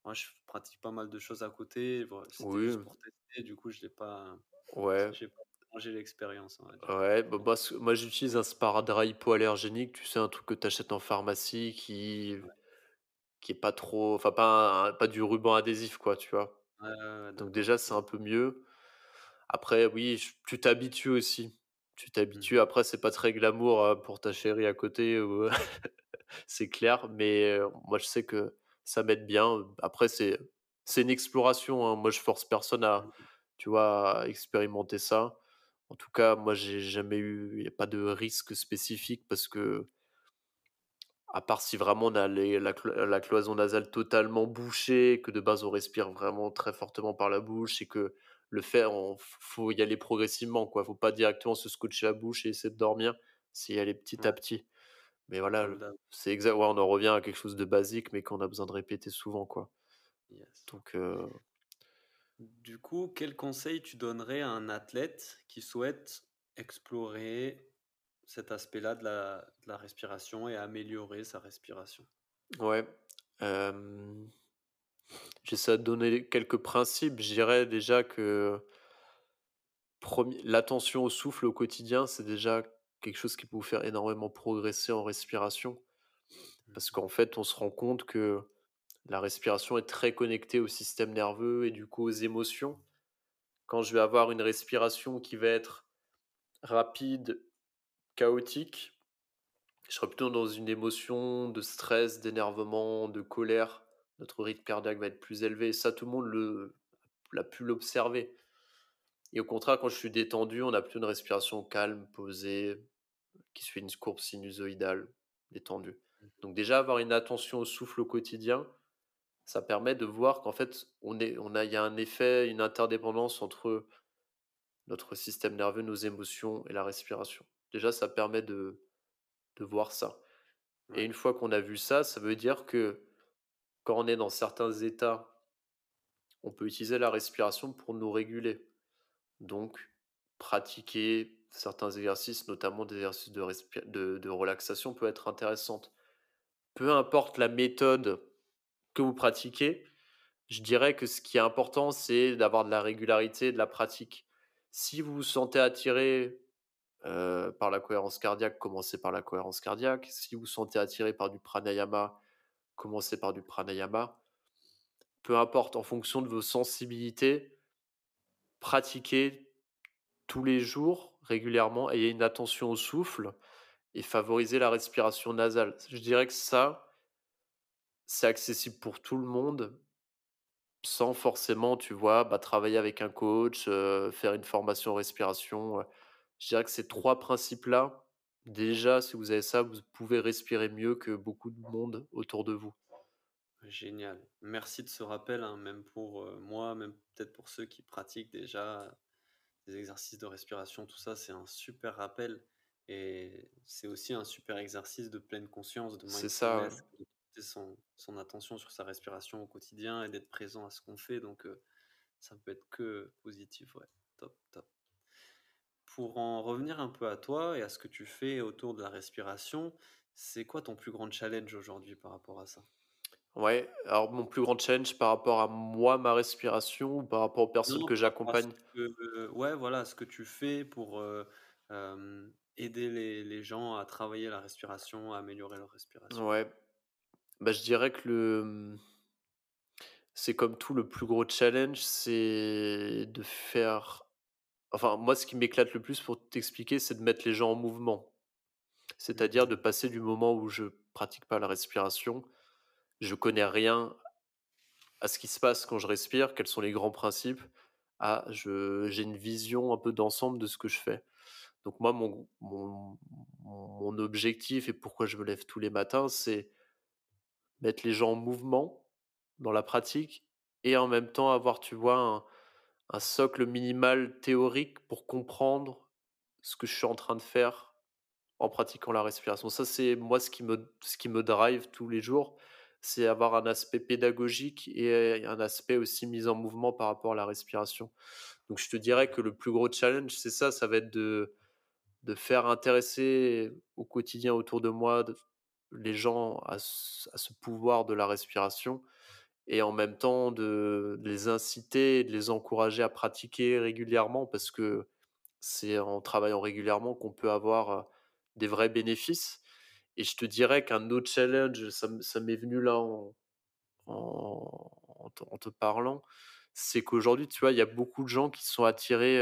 moi, je pratique pas mal de choses à côté, voilà, c'était Oui, juste pour tester, du coup, je l'ai pas ouais, j'ai pas l'expérience, ouais, bah, moi ce moi j'utilise un sparadrap hypoallergénique, tu sais, un truc que tu achètes en pharmacie qui Ouais, qui est pas trop enfin pas un pas du ruban adhésif quoi, tu vois? Donc déjà, c'est un peu mieux. Après oui, tu t'habitues aussi. Tu t'habitues, Mmh après c'est pas très glamour, heu, pour ta chérie à côté ou <laughs> c'est clair, mais heu, moi je sais que ça m'aide bien. Après c'est c'est une exploration, hein. Moi je force personne à, mh. tu vois, à expérimenter ça. En tout cas, moi j'ai jamais eu il y a pas de risque spécifique parce que à part si vraiment on a les la la cloison nasale totalement bouchée, que de base on respire vraiment très fortement par la bouche et que le faire on faut y aller progressivement quoi. Faut pas directement se scotcher la bouche et essayer de dormir, c'est y aller petit à Ouais, petit. Mais voilà, d'hab. c'est exact ouais, on en revient à quelque chose de basique, mais qu'on a besoin de répéter souvent, quoi. Yes. Donc heu, Du coup, quel conseil tu donnerais à un athlète qui souhaite explorer cet aspect-là de la de la respiration et améliorer sa respiration? ouais, j'essaie de donner quelques principes. Je dirais déjà que l'attention au souffle au quotidien, c'est déjà quelque chose qui peut vous faire énormément progresser en respiration. Parce Mmh qu'en fait, on se rend compte que la respiration est très connectée au système nerveux et du coup aux émotions. Quand je vais avoir une respiration qui va être rapide, chaotique, Je serais plutôt dans une émotion de stress, d'énervement, de colère. Notre rythme cardiaque va être plus élevé ça, tout le monde le l'a pu l'observer et au contraire, quand je suis détendu, on a plutôt une respiration calme, posée, qui suit une courbe sinusoïdale, détendue. Donc déjà, avoir une attention au souffle au quotidien, ça permet de voir qu'en fait, on est on a il y a un effet, une interdépendance entre notre système nerveux, nos émotions et la respiration. Déjà, ça permet de de voir ça. Et une fois qu'on a vu ça, ça veut dire que quand on est dans certains états, on peut utiliser la respiration pour nous réguler. Donc, pratiquer certains exercices, notamment des exercices de, relaxation, peut être intéressante. Peu importe la méthode que vous pratiquez, je dirais que ce qui est important, c'est d'avoir de la régularité, de la pratique. Si vous vous sentez attiré euh, par la cohérence cardiaque, commencez par la cohérence cardiaque. Si vous vous sentez attiré par du pranayama, commencez par du pranayama. Peu importe, en fonction de vos sensibilités, pratiquez tous les jours régulièrement, ayez une attention au souffle et favorisez la respiration nasale. Je dirais que ça, c'est accessible pour tout le monde sans forcément, tu vois, bah, travailler avec un coach, euh, faire une formation respiration. Je dirais que ces trois principes-là, déjà, si vous avez ça, vous pouvez respirer mieux que beaucoup de monde autour de vous. Génial. Merci de ce rappel, hein, même pour euh, moi, même peut-être pour ceux qui pratiquent déjà des exercices de respiration, tout ça, c'est un super rappel. Et c'est aussi un super exercice de pleine conscience, de C'est ça. de porter son, son attention sur sa respiration au quotidien et d'être présent à ce qu'on fait. Donc, euh, ça peut être que positif, ouais. Top, top. Pour en revenir un peu à toi et à ce que tu fais autour de la respiration, c'est quoi ton plus grand challenge aujourd'hui par rapport à ça? Ouais, alors mon plus grand challenge par rapport à moi, ma respiration ou par rapport aux personnes Non, que j'accompagne? euh, ouais, voilà, ce que tu fais pour euh, euh, aider les, les gens à travailler la respiration, à améliorer leur respiration. Ouais, bah, je dirais que le, mmh, c'est comme tout, le plus gros challenge, c'est de faire enfin, moi, ce qui m'éclate le plus pour t'expliquer, c'est de mettre les gens en mouvement. C'est-à-dire Mhm. de passer du moment où je pratique pas la respiration, je connais rien à ce qui se passe quand je respire, quels sont les grands principes, à je j'ai une vision un peu d'ensemble de ce que je fais. Donc moi, mon mon mon objectif et pourquoi je me lève tous les matins, c'est mettre les gens en mouvement dans la pratique et en même temps avoir, tu vois, un un socle minimal théorique pour comprendre ce que je suis en train de faire en pratiquant la respiration. Ça, c'est moi ce qui me ce qui me drive tous les jours, c'est avoir un aspect pédagogique et un aspect aussi mise en mouvement par rapport à la respiration. Donc je te dirais que le plus gros challenge, c'est ça, ça va être de de faire intéresser au quotidien autour de moi les gens à ce pouvoir de la respiration et en même temps de les inciter de les encourager à pratiquer régulièrement parce que c'est en travaillant régulièrement qu'on peut avoir, heu, des vrais bénéfices et je te dirais qu'un autre challenge, ça m'est venu là en en en te en te parlant, c'est qu'aujourd'hui, tu vois, il y a beaucoup de gens qui sont attirés,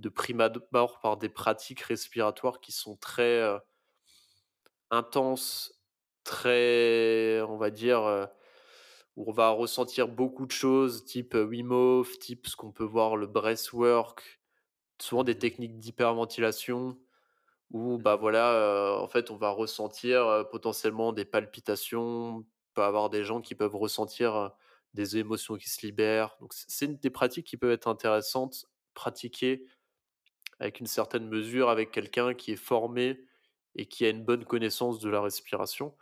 de prime abord par des pratiques respiratoires qui sont très, intenses, très, on va dire, où on va ressentir beaucoup de choses type, Wim Hof, type ce qu'on peut voir le breathwork, souvent des Mhm. techniques d'hyperventilation où, bah, voilà, en fait, on va ressentir, potentiellement des palpitations. On peut avoir des gens qui peuvent ressentir, des émotions qui se libèrent. Donc c'est des pratiques qui peuvent être intéressantes, pratiquées avec une certaine mesure, avec quelqu'un qui est formé et qui a une bonne connaissance de la respiration.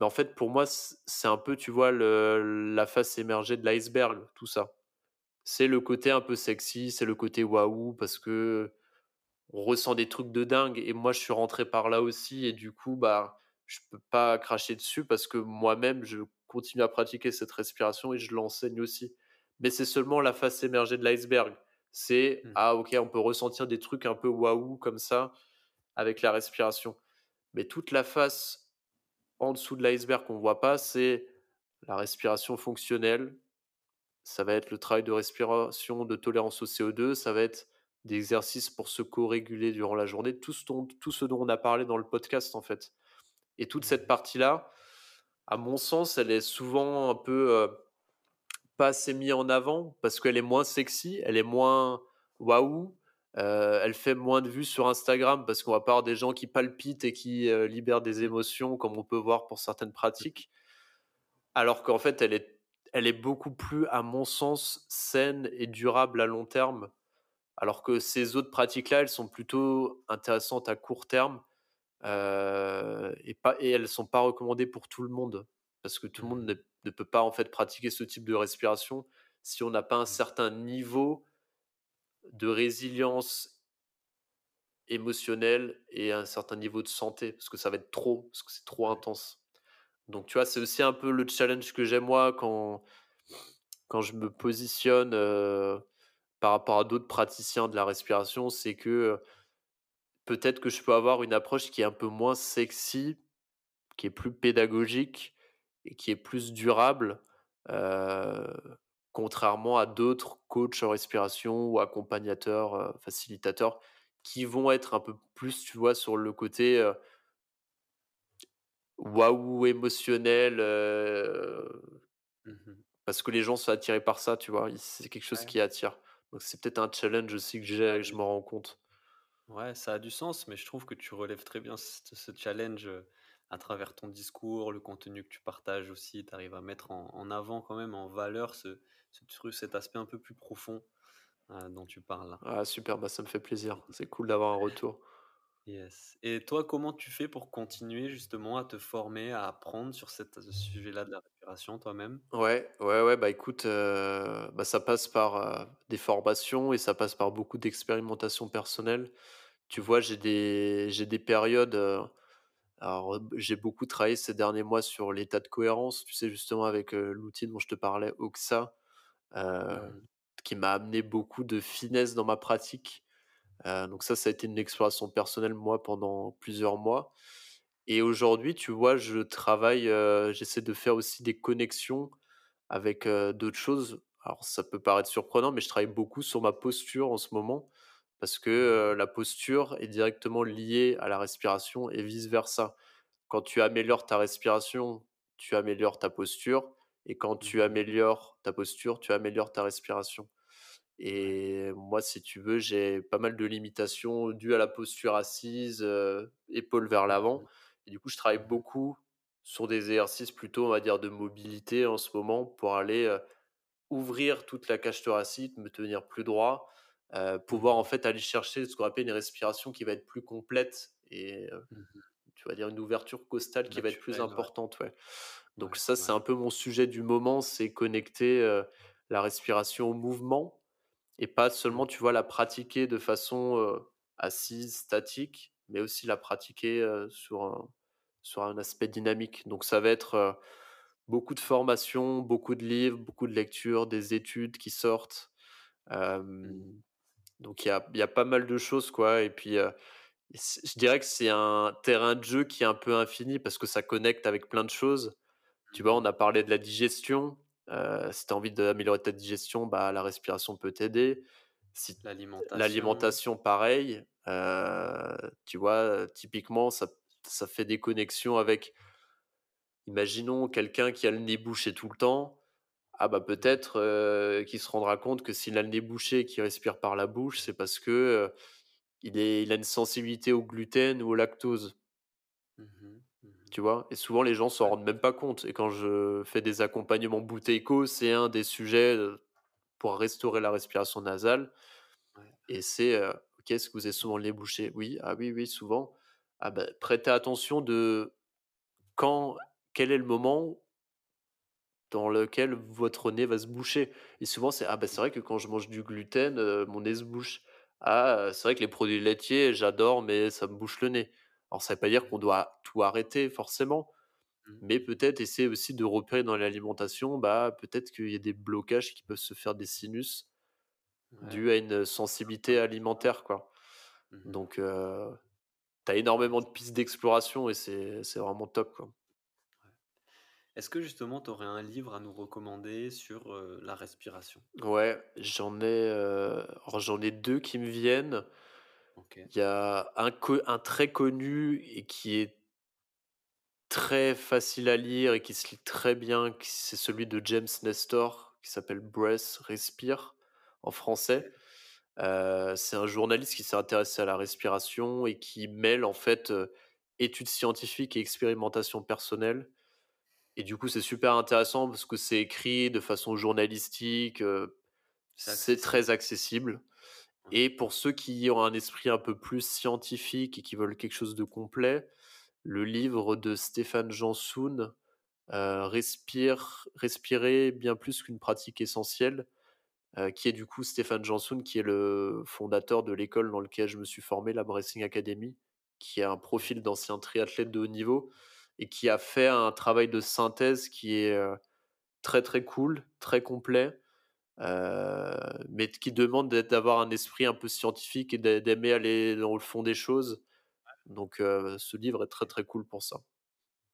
Mais en fait, pour moi, c'est un peu, tu vois, la face émergée de l'iceberg, tout ça. C'est le côté un peu sexy, c'est le côté waouh parce que on ressent des trucs de dingue et moi je suis rentré par là aussi et du coup bah je peux pas cracher dessus parce que moi-même je continue à pratiquer cette respiration et je l'enseigne aussi. Mais c'est seulement la face émergée de l'iceberg. C'est Mhm. ah OK, on peut ressentir des trucs un peu waouh comme ça avec la respiration. Mais toute la face en dessous de l'iceberg qu'on voit pas, c'est la respiration fonctionnelle, ça va être le travail de respiration, de tolérance au CO2, ça va être des exercices pour se co-réguler durant la journée, tout ce dont tout ce dont on a parlé dans le podcast, en fait. Et toute cette Mhm. partie-là, à mon sens, elle est souvent un peu, heu, pas assez mis en avant parce qu'elle est moins sexy, elle est moins waouh, heu, elle fait moins de vues sur Instagram parce qu'on va pas avoir des gens qui palpitent et qui, heu, libèrent des émotions comme on peut voir pour certaines pratiques. Alors qu'en fait, elle est elle est beaucoup plus, à mon sens, saine et durable à long terme. Alors que ces autres pratiques-là, elles sont plutôt intéressantes à court terme, heu et pas et elles sont pas recommandées pour tout le monde. Parce que tout le monde Mhm. ne ne peut pas, en fait, pratiquer ce type de respiration si on n'a pas un Mhm. certain niveau de résilience émotionnelle et un certain niveau de santé, parce que ça va être trop, parce que c'est trop intense. Donc tu vois, c'est aussi un peu le challenge que j'ai moi quand quand je me positionne, heu, par rapport à d'autres praticiens de la respiration, c'est que, peut-être que je peux avoir une approche qui est un peu moins sexy, qui est plus pédagogique et qui est plus durable, contrairement à d'autres coachs en respiration ou accompagnateurs, facilitateurs qui vont être un peu plus, tu vois, sur le côté, waouh émotionnel, Mmh parce que les gens sont attirés par ça, tu vois? C'est quelque chose Ouais, qui attire. Donc c'est peut-être un challenge aussi que j'ai et je m'en rends compte. ouais, ça a du sens, mais je trouve que tu relèves très bien ce ce challenge, à travers ton discours, le contenu que tu partages aussi. Tu arrives à mettre en en avant quand même, en valeur ce ce tru cet aspect un peu plus profond, dont tu parles. Ah super, bah, ça me fait plaisir. C'est cool d'avoir un <laughs> retour. Yes et toi, comment tu fais pour continuer justement à te former, à apprendre sur ce sujet-là de la respiration toi-même? Ouais, ouais, ouais, bah, écoute, heu, bah, ça passe par, heu, des formations et ça passe par beaucoup d'expérimentation personnelle. Tu vois, j'ai des j'ai des périodes, heu, alors, j'ai beaucoup travaillé ces derniers mois sur l'état de cohérence, tu sais, justement avec, l'outil dont je te parlais, Oxa, Mmh qui m'a amené beaucoup de finesse dans ma pratique. Heu, donc ça, ça a été une exploration personnelle, moi, pendant plusieurs mois et aujourd'hui, tu vois, je travaille, heu, j'essaie de faire aussi des connexions avec, heu, d'autres choses. Alors ça peut paraître surprenant, mais je travaille beaucoup sur ma posture en ce moment parce que, heu, la posture est directement liée à la respiration et vice versa. Quand tu améliores ta respiration, tu améliores ta posture et quand tu Mmh améliores ta posture, tu améliores ta respiration. Et moi, si tu veux, j'ai pas mal de limitations dues à la posture assise, heu, épaules vers l'avant Mmh et du coup, je travaille Mmh beaucoup sur des exercices plutôt, on va dire, de mobilité en ce moment pour aller, ouvrir toute la cage thoracique, me tenir plus droit, heu, pouvoir en Mmh fait aller chercher ce qu'on appelle une respiration qui va être plus complète et Mmh tu vas dire une ouverture costale qui va être plus ouais. importante, ouais. Donc Ouais, ça, c'est un peu mon sujet du moment, c'est connecter, la respiration au mouvement et pas seulement, tu vois, la pratiquer de façon, assise, statique, mais aussi la pratiquer, sur un sur un aspect dynamique. Donc ça va être, beaucoup de formations, beaucoup de livres, beaucoup de lectures, des études qui sortent. Mmh donc il y a y a pas mal de choses, quoi et puis, je dirais que c'est un terrain de jeu qui est un peu infini parce que ça connecte avec plein de choses. Tu vois, on a parlé de la digestion, heu, si tu as envie d'améliorer ta digestion, bah, la respiration peut t'aider. Si L'alimentation. pareil, heu, tu vois, typiquement ça ça fait des connexions avec imaginons quelqu'un qui a le nez bouché tout le temps, ah bah, peut-être, heu, qu'il se rendra compte que s'il a le nez bouché et qu'il respire par la bouche, c'est parce que, il est il a une sensibilité au gluten ou au lactose. Mmh Tu vois? Et souvent les gens s'en rendent même pas compte et quand je fais des accompagnements Bouteiko, c'est un des sujets, heu, pour restaurer la respiration nasale ouais. et c'est, heu: «OK, est-ce que vous avez souvent le nez bouché?» «Oui». «Ah oui, oui, souvent». «Ah bah, prêtez attention de quand quel est le moment dans lequel votre nez va se boucher?» et souvent c'est: «Ah bah, c'est vrai que quand je mange du gluten, heu, mon nez se bouche». «Ah, c'est vrai que les produits laitiers, j'adore, mais ça me bouche le nez». Alors ça veut pas dire qu'on doit tout arrêter forcément, Mmh Mais peut-être essayer aussi de repérer dans l'alimentation, bah, peut-être qu'il y a des blocages qui peuvent se faire des sinus Ouais, dus à une sensibilité alimentaire, quoi. Mmh Donc, heu, tu as énormément de pistes d'exploration et c'est c'est vraiment top, quoi. Est-ce que justement tu aurais un livre à nous recommander sur, la respiration? Ouais, j'en ai, j'en ai 2 qui me viennent. Il y a un très connu et qui est très facile à lire et qui se lit très bien, c'est celui de James Nestor qui s'appelle «Breath», Respire en français. Heu, c'est un journaliste qui s'est intéressé à la respiration et qui mêle en fait, heu, études scientifiques et expérimentation personnelle et du coup, c'est super intéressant parce que c'est écrit de façon journalistique, C'est c'est très accessible. Ouais. et pour ceux qui ont un esprit un peu plus scientifique et qui veulent quelque chose de complet, le livre de Stéphane Jansoun, heu, Respire respirer bien plus qu'une pratique essentielle, heu, qui est du coup Stéphane Jansoun, qui est le fondateur de l'école dans lequel je me suis formé, la Bracing Academy, qui a un Mmh profil d'ancien triathlète de haut niveau et qui a fait un travail de synthèse qui est, heu, très, très cool, très complet, heu, mais qui demande d'avoir un esprit un peu scientifique et d'ai d'aimer aller dans le fond des choses. Donc ce livre est très, très cool pour ça.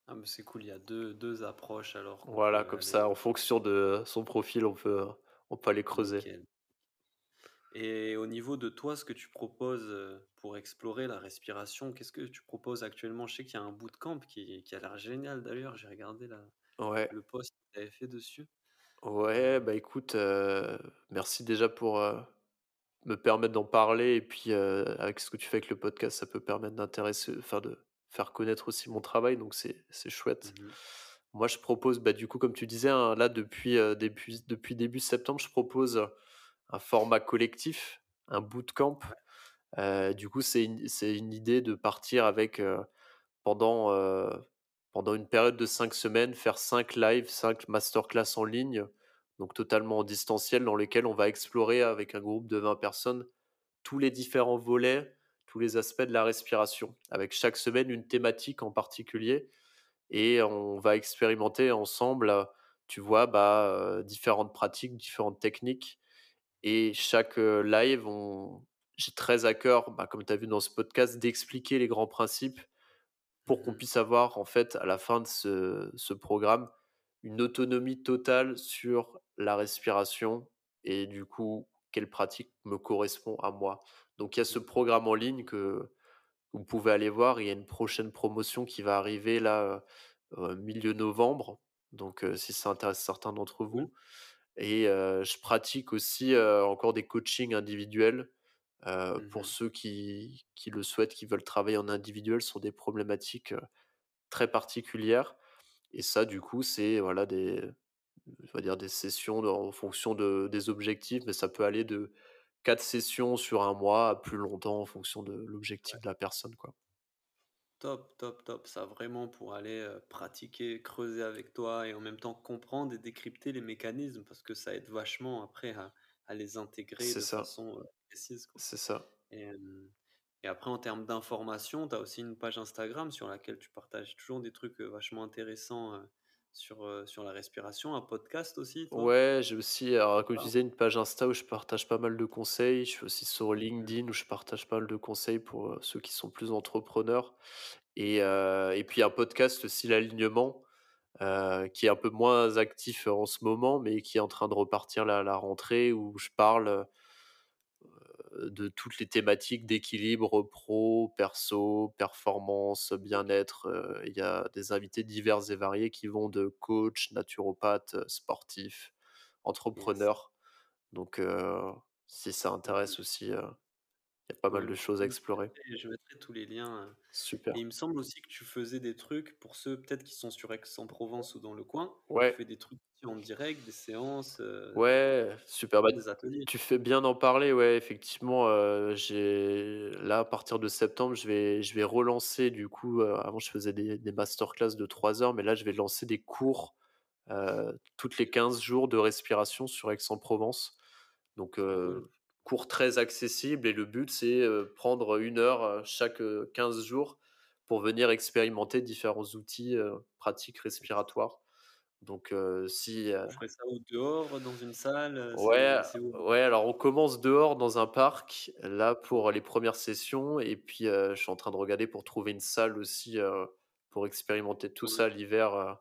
Ah mais c'est cool, il y a deux deux approches alors Voilà, comme aller ça, en fonction de son profil, on peut, on peut aller creuser. Et au niveau de toi, ce que tu proposes, pour explorer la respiration, qu'est-ce que tu proposes actuellement? Je sais qu'il y a un bootcamp qui qui a l'air génial d'ailleurs, j'ai regardé la Ouais, le post que tu avais fait dessus. Ouais, bah, écoute, heu, merci déjà pour, heu, me permettre d'en parler et puis, heu, avec ce que tu fais avec le podcast, ça peut permettre d'intéresser enfin de faire connaître aussi mon travail, donc c'est c'est chouette. mmh mh. Moi, je propose, bah, du coup, comme tu disais, hein, là, depuis, heu, depuis depuis début septembre, je propose, un format collectif, un bootcamp. Ouais. Heu, du coup, c'est une c'est une idée de partir avec, heu, pendant, heu, pendant une période de 5 semaines, faire 5 lives, 5 masterclass en ligne, donc totalement en distanciel, dans lesquels on va explorer avec un groupe de 20 personnes tous les différents volets, tous les aspects de la respiration, avec chaque semaine une thématique en particulier et on va expérimenter ensemble, tu vois, bah, différentes pratiques, différentes techniques et chaque, heu, live, j'ai très à cœur, bah, comme tu as vu dans ce podcast, d'expliquer les grands principes pour qu'on Mmh puisse avoir, en fait, à la fin de ce ce programme, une autonomie totale sur la respiration et du coup, quelle pratique me correspond à moi. Donc il y a ce Mmh. programme en ligne que vous pouvez aller voir. Il y a une prochaine promotion qui va arriver là, heu heu, milieu novembre, donc heu, si ça intéresse certains d'entre vous et heu, je pratique aussi, encore des coachings individuels, Mmh pour mh. ceux qui qui le souhaitent, qui veulent travailler en individuel sur des problématiques, très particulières et ça, du coup, c'est voilà des on va dire des sessions de en fonction de des objectifs, mais ça peut aller de 4 sessions sur un mois à plus longtemps en fonction de l'objectif de la personne, quoi. Top, top, top. Ça vraiment pour aller, pratiquer, creuser avec toi et en même temps comprendre et décrypter les mécanismes parce que ça aide vachement après à à les intégrer de ça, façon, précise, c'est ça. Et après en termes d'information, tu as aussi une page Instagram sur laquelle tu partages toujours des trucs, vachement intéressants, sur, sur la respiration. Un podcast aussi, toi? Ouais, j'ai aussi, alors comme Ah. disais, une page Insta où je partage pas mal de conseils. Je suis aussi sur LinkedIn où je partage pas mal de conseils pour, ceux qui sont plus entrepreneurs et et puis un podcast aussi, L'Alignement, qui est un peu moins actif en ce moment, mais qui est en train de repartir à la rentrée où je parle, de toutes les thématiques d'équilibre pro, perso, performance, bien-être, heu, il y a des invités divers et variés qui vont de coach, naturopathe, heu, sportifs, Yes. entrepreneurs. Donc si ça Mmh intéresse aussi, il y a pas mal de choses à explorer. je mettrai tous les liens, Super. et il me semble aussi que tu faisais des trucs pour ceux peut-être qui sont sur Aix-en-Provence ou dans le coin. Tu Ouais. fais des trucs en direct, des séances, Ouais, super, bah, des ateliers? tu fais bien d'en parler, ouais, effectivement, j'ai là, à partir de septembre, je vais je vais relancer du coup, avant je faisais des des masterclass de 3 heures, mais là, je vais lancer des cours, toutes les 15 jours de respiration sur Aix-en-Provence. Donc, cours très accessible et le but, c'est, heu, prendre une heure, heu, chaque, heu, 15 jours pour venir expérimenter différents outils, pratiques respiratoires. Donc, si, Vous ferez ça où? Dehors, dans une salle, Ouais, ouais, alors on commence dehors dans un parc, là pour les premières sessions et puis, je suis en train de regarder pour trouver une salle aussi, pour expérimenter tout ça l'hiver,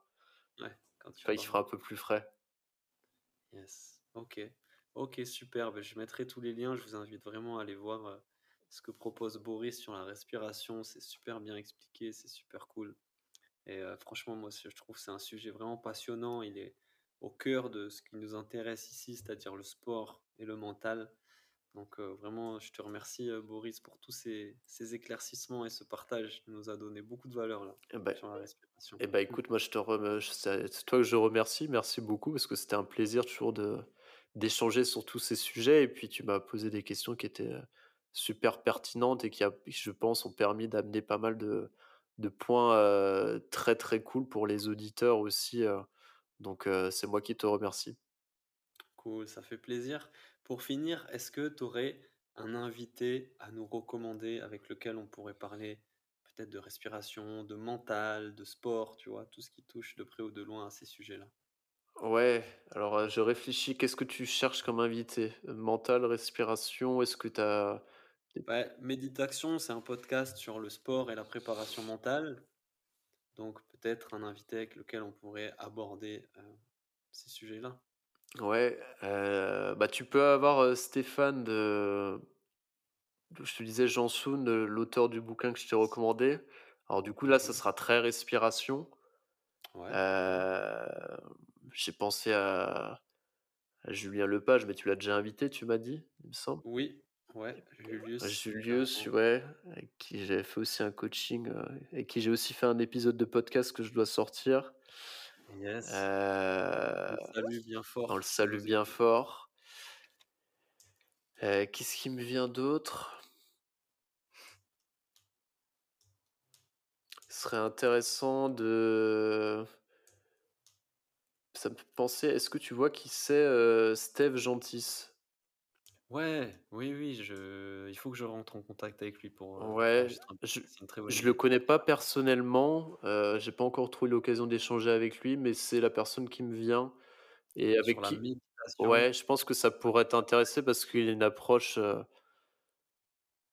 ouais, quand il fera un peu plus frais. Yes. OK. OK, super. Beh, je mettrai tous les liens. Je vous invite vraiment à aller voir, heu, ce que propose Boris sur la respiration. C'est super bien expliqué, c'est super cool et heu, franchement, moi, je trouve que c'est un sujet vraiment passionnant. Il est au cœur de ce qui nous intéresse ici, c'est-à-dire le sport et le mental. Donc heu, vraiment, je te remercie, Boris, pour tous ces ces éclaircissements et ce partage. Tu nous a donné beaucoup de valeur, là, Et ben sur la respiration. et bah, écoute, moi je te c'est toi que je remercie, merci beaucoup parce que c'était un plaisir toujours de d'échanger sur tous ces sujets et puis tu m'as posé des questions qui étaient, super pertinentes et qui je pense, ont permis d'amener pas mal de points, très, très cool pour les auditeurs aussi, donc c'est moi qui te remercie. Cool, ça fait plaisir. Pour finir, est-ce que tu aurais un invité à nous recommander avec lequel on pourrait parler peut-être de respiration, de mental, de sport, tu vois, tout ce qui touche de près ou de loin à ces sujets-là? Ouais, alors, heu, je réfléchis, qu'est-ce que tu cherches comme invité? Mental, respiration, est-ce que tu as Ouais, Méditation, c'est un podcast sur le sport et la préparation mentale. Donc peut-être un invité avec lequel on pourrait aborder, heu, ces sujets-là. Ouais, heu, bah, tu peux avoir, Stéphane de je te disais Jansoun, heu, l'auteur du bouquin que je t'ai recommandé. Alors du coup, là, ça Mmh sera très respiration. Ouais. J'ai pensé à à Julien Lepage, mais tu l'as déjà invité, tu m'as dit, il me semble? Oui, ouais, Julius, Julius, ouais, avec qui j'avais fait aussi un coaching, heu, avec qui j'ai aussi fait un épisode de podcast que je dois sortir. Yes, on le Heu, salue bien on le fort salue bien fort. Heu, qu'est-ce qui me vient d'autre? Ce serait intéressant de ça me fait penser, est-ce que tu vois qui c'est, Steve Gentis? Ouais, oui, oui, je il faut que je rentre en contact avec lui pour, Ouais, je je le connais pas personnellement, heu, j'ai pas encore trouvé l'occasion d'échanger avec lui, mais c'est la personne qui me vient et Sur avec qui ouais, je pense que ça pourrait t'intéresser parce qu'il a une approche,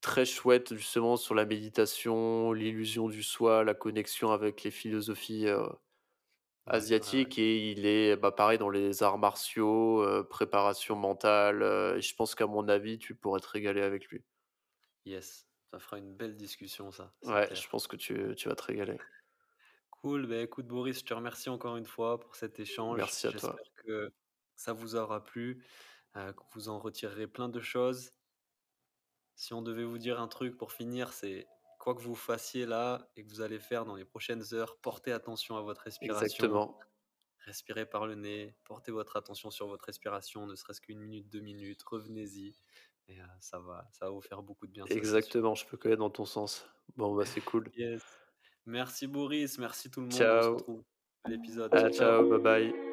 très chouette justement sur la méditation, l'illusion du soi, la connexion avec les philosophies, asiatiques et il est, bah, pareil dans les arts martiaux, préparation mentale, et je pense qu'à mon avis, tu pourrais te régaler avec lui. Yes, ça fera une belle discussion ça, c'est Ouais, je pense que tu tu vas te régaler. Cool, bah, écoute Boris, je te remercie encore une fois pour cet échange. Merci à toi. J'espère que ça vous aura plu, que vous en retirerez plein de choses. Si on devait vous dire un truc pour finir, c'est quoi que vous fassiez là et que vous allez faire dans les prochaines heures, portez attention à votre respiration. Exactement. Respirez par le nez, portez votre attention sur votre respiration, ne serait-ce qu'une minute, 2 minutes, revenez-y et heu, ça va ça va vous faire beaucoup de bien. Exactement, je peux connaître dans ton sens. Bon, bah, c'est cool. Yes. Merci Boris, merci tout le monde, on se Ciao. retrouve à l'épisode. Ah, Ciao, ciao. ciao, bye bye.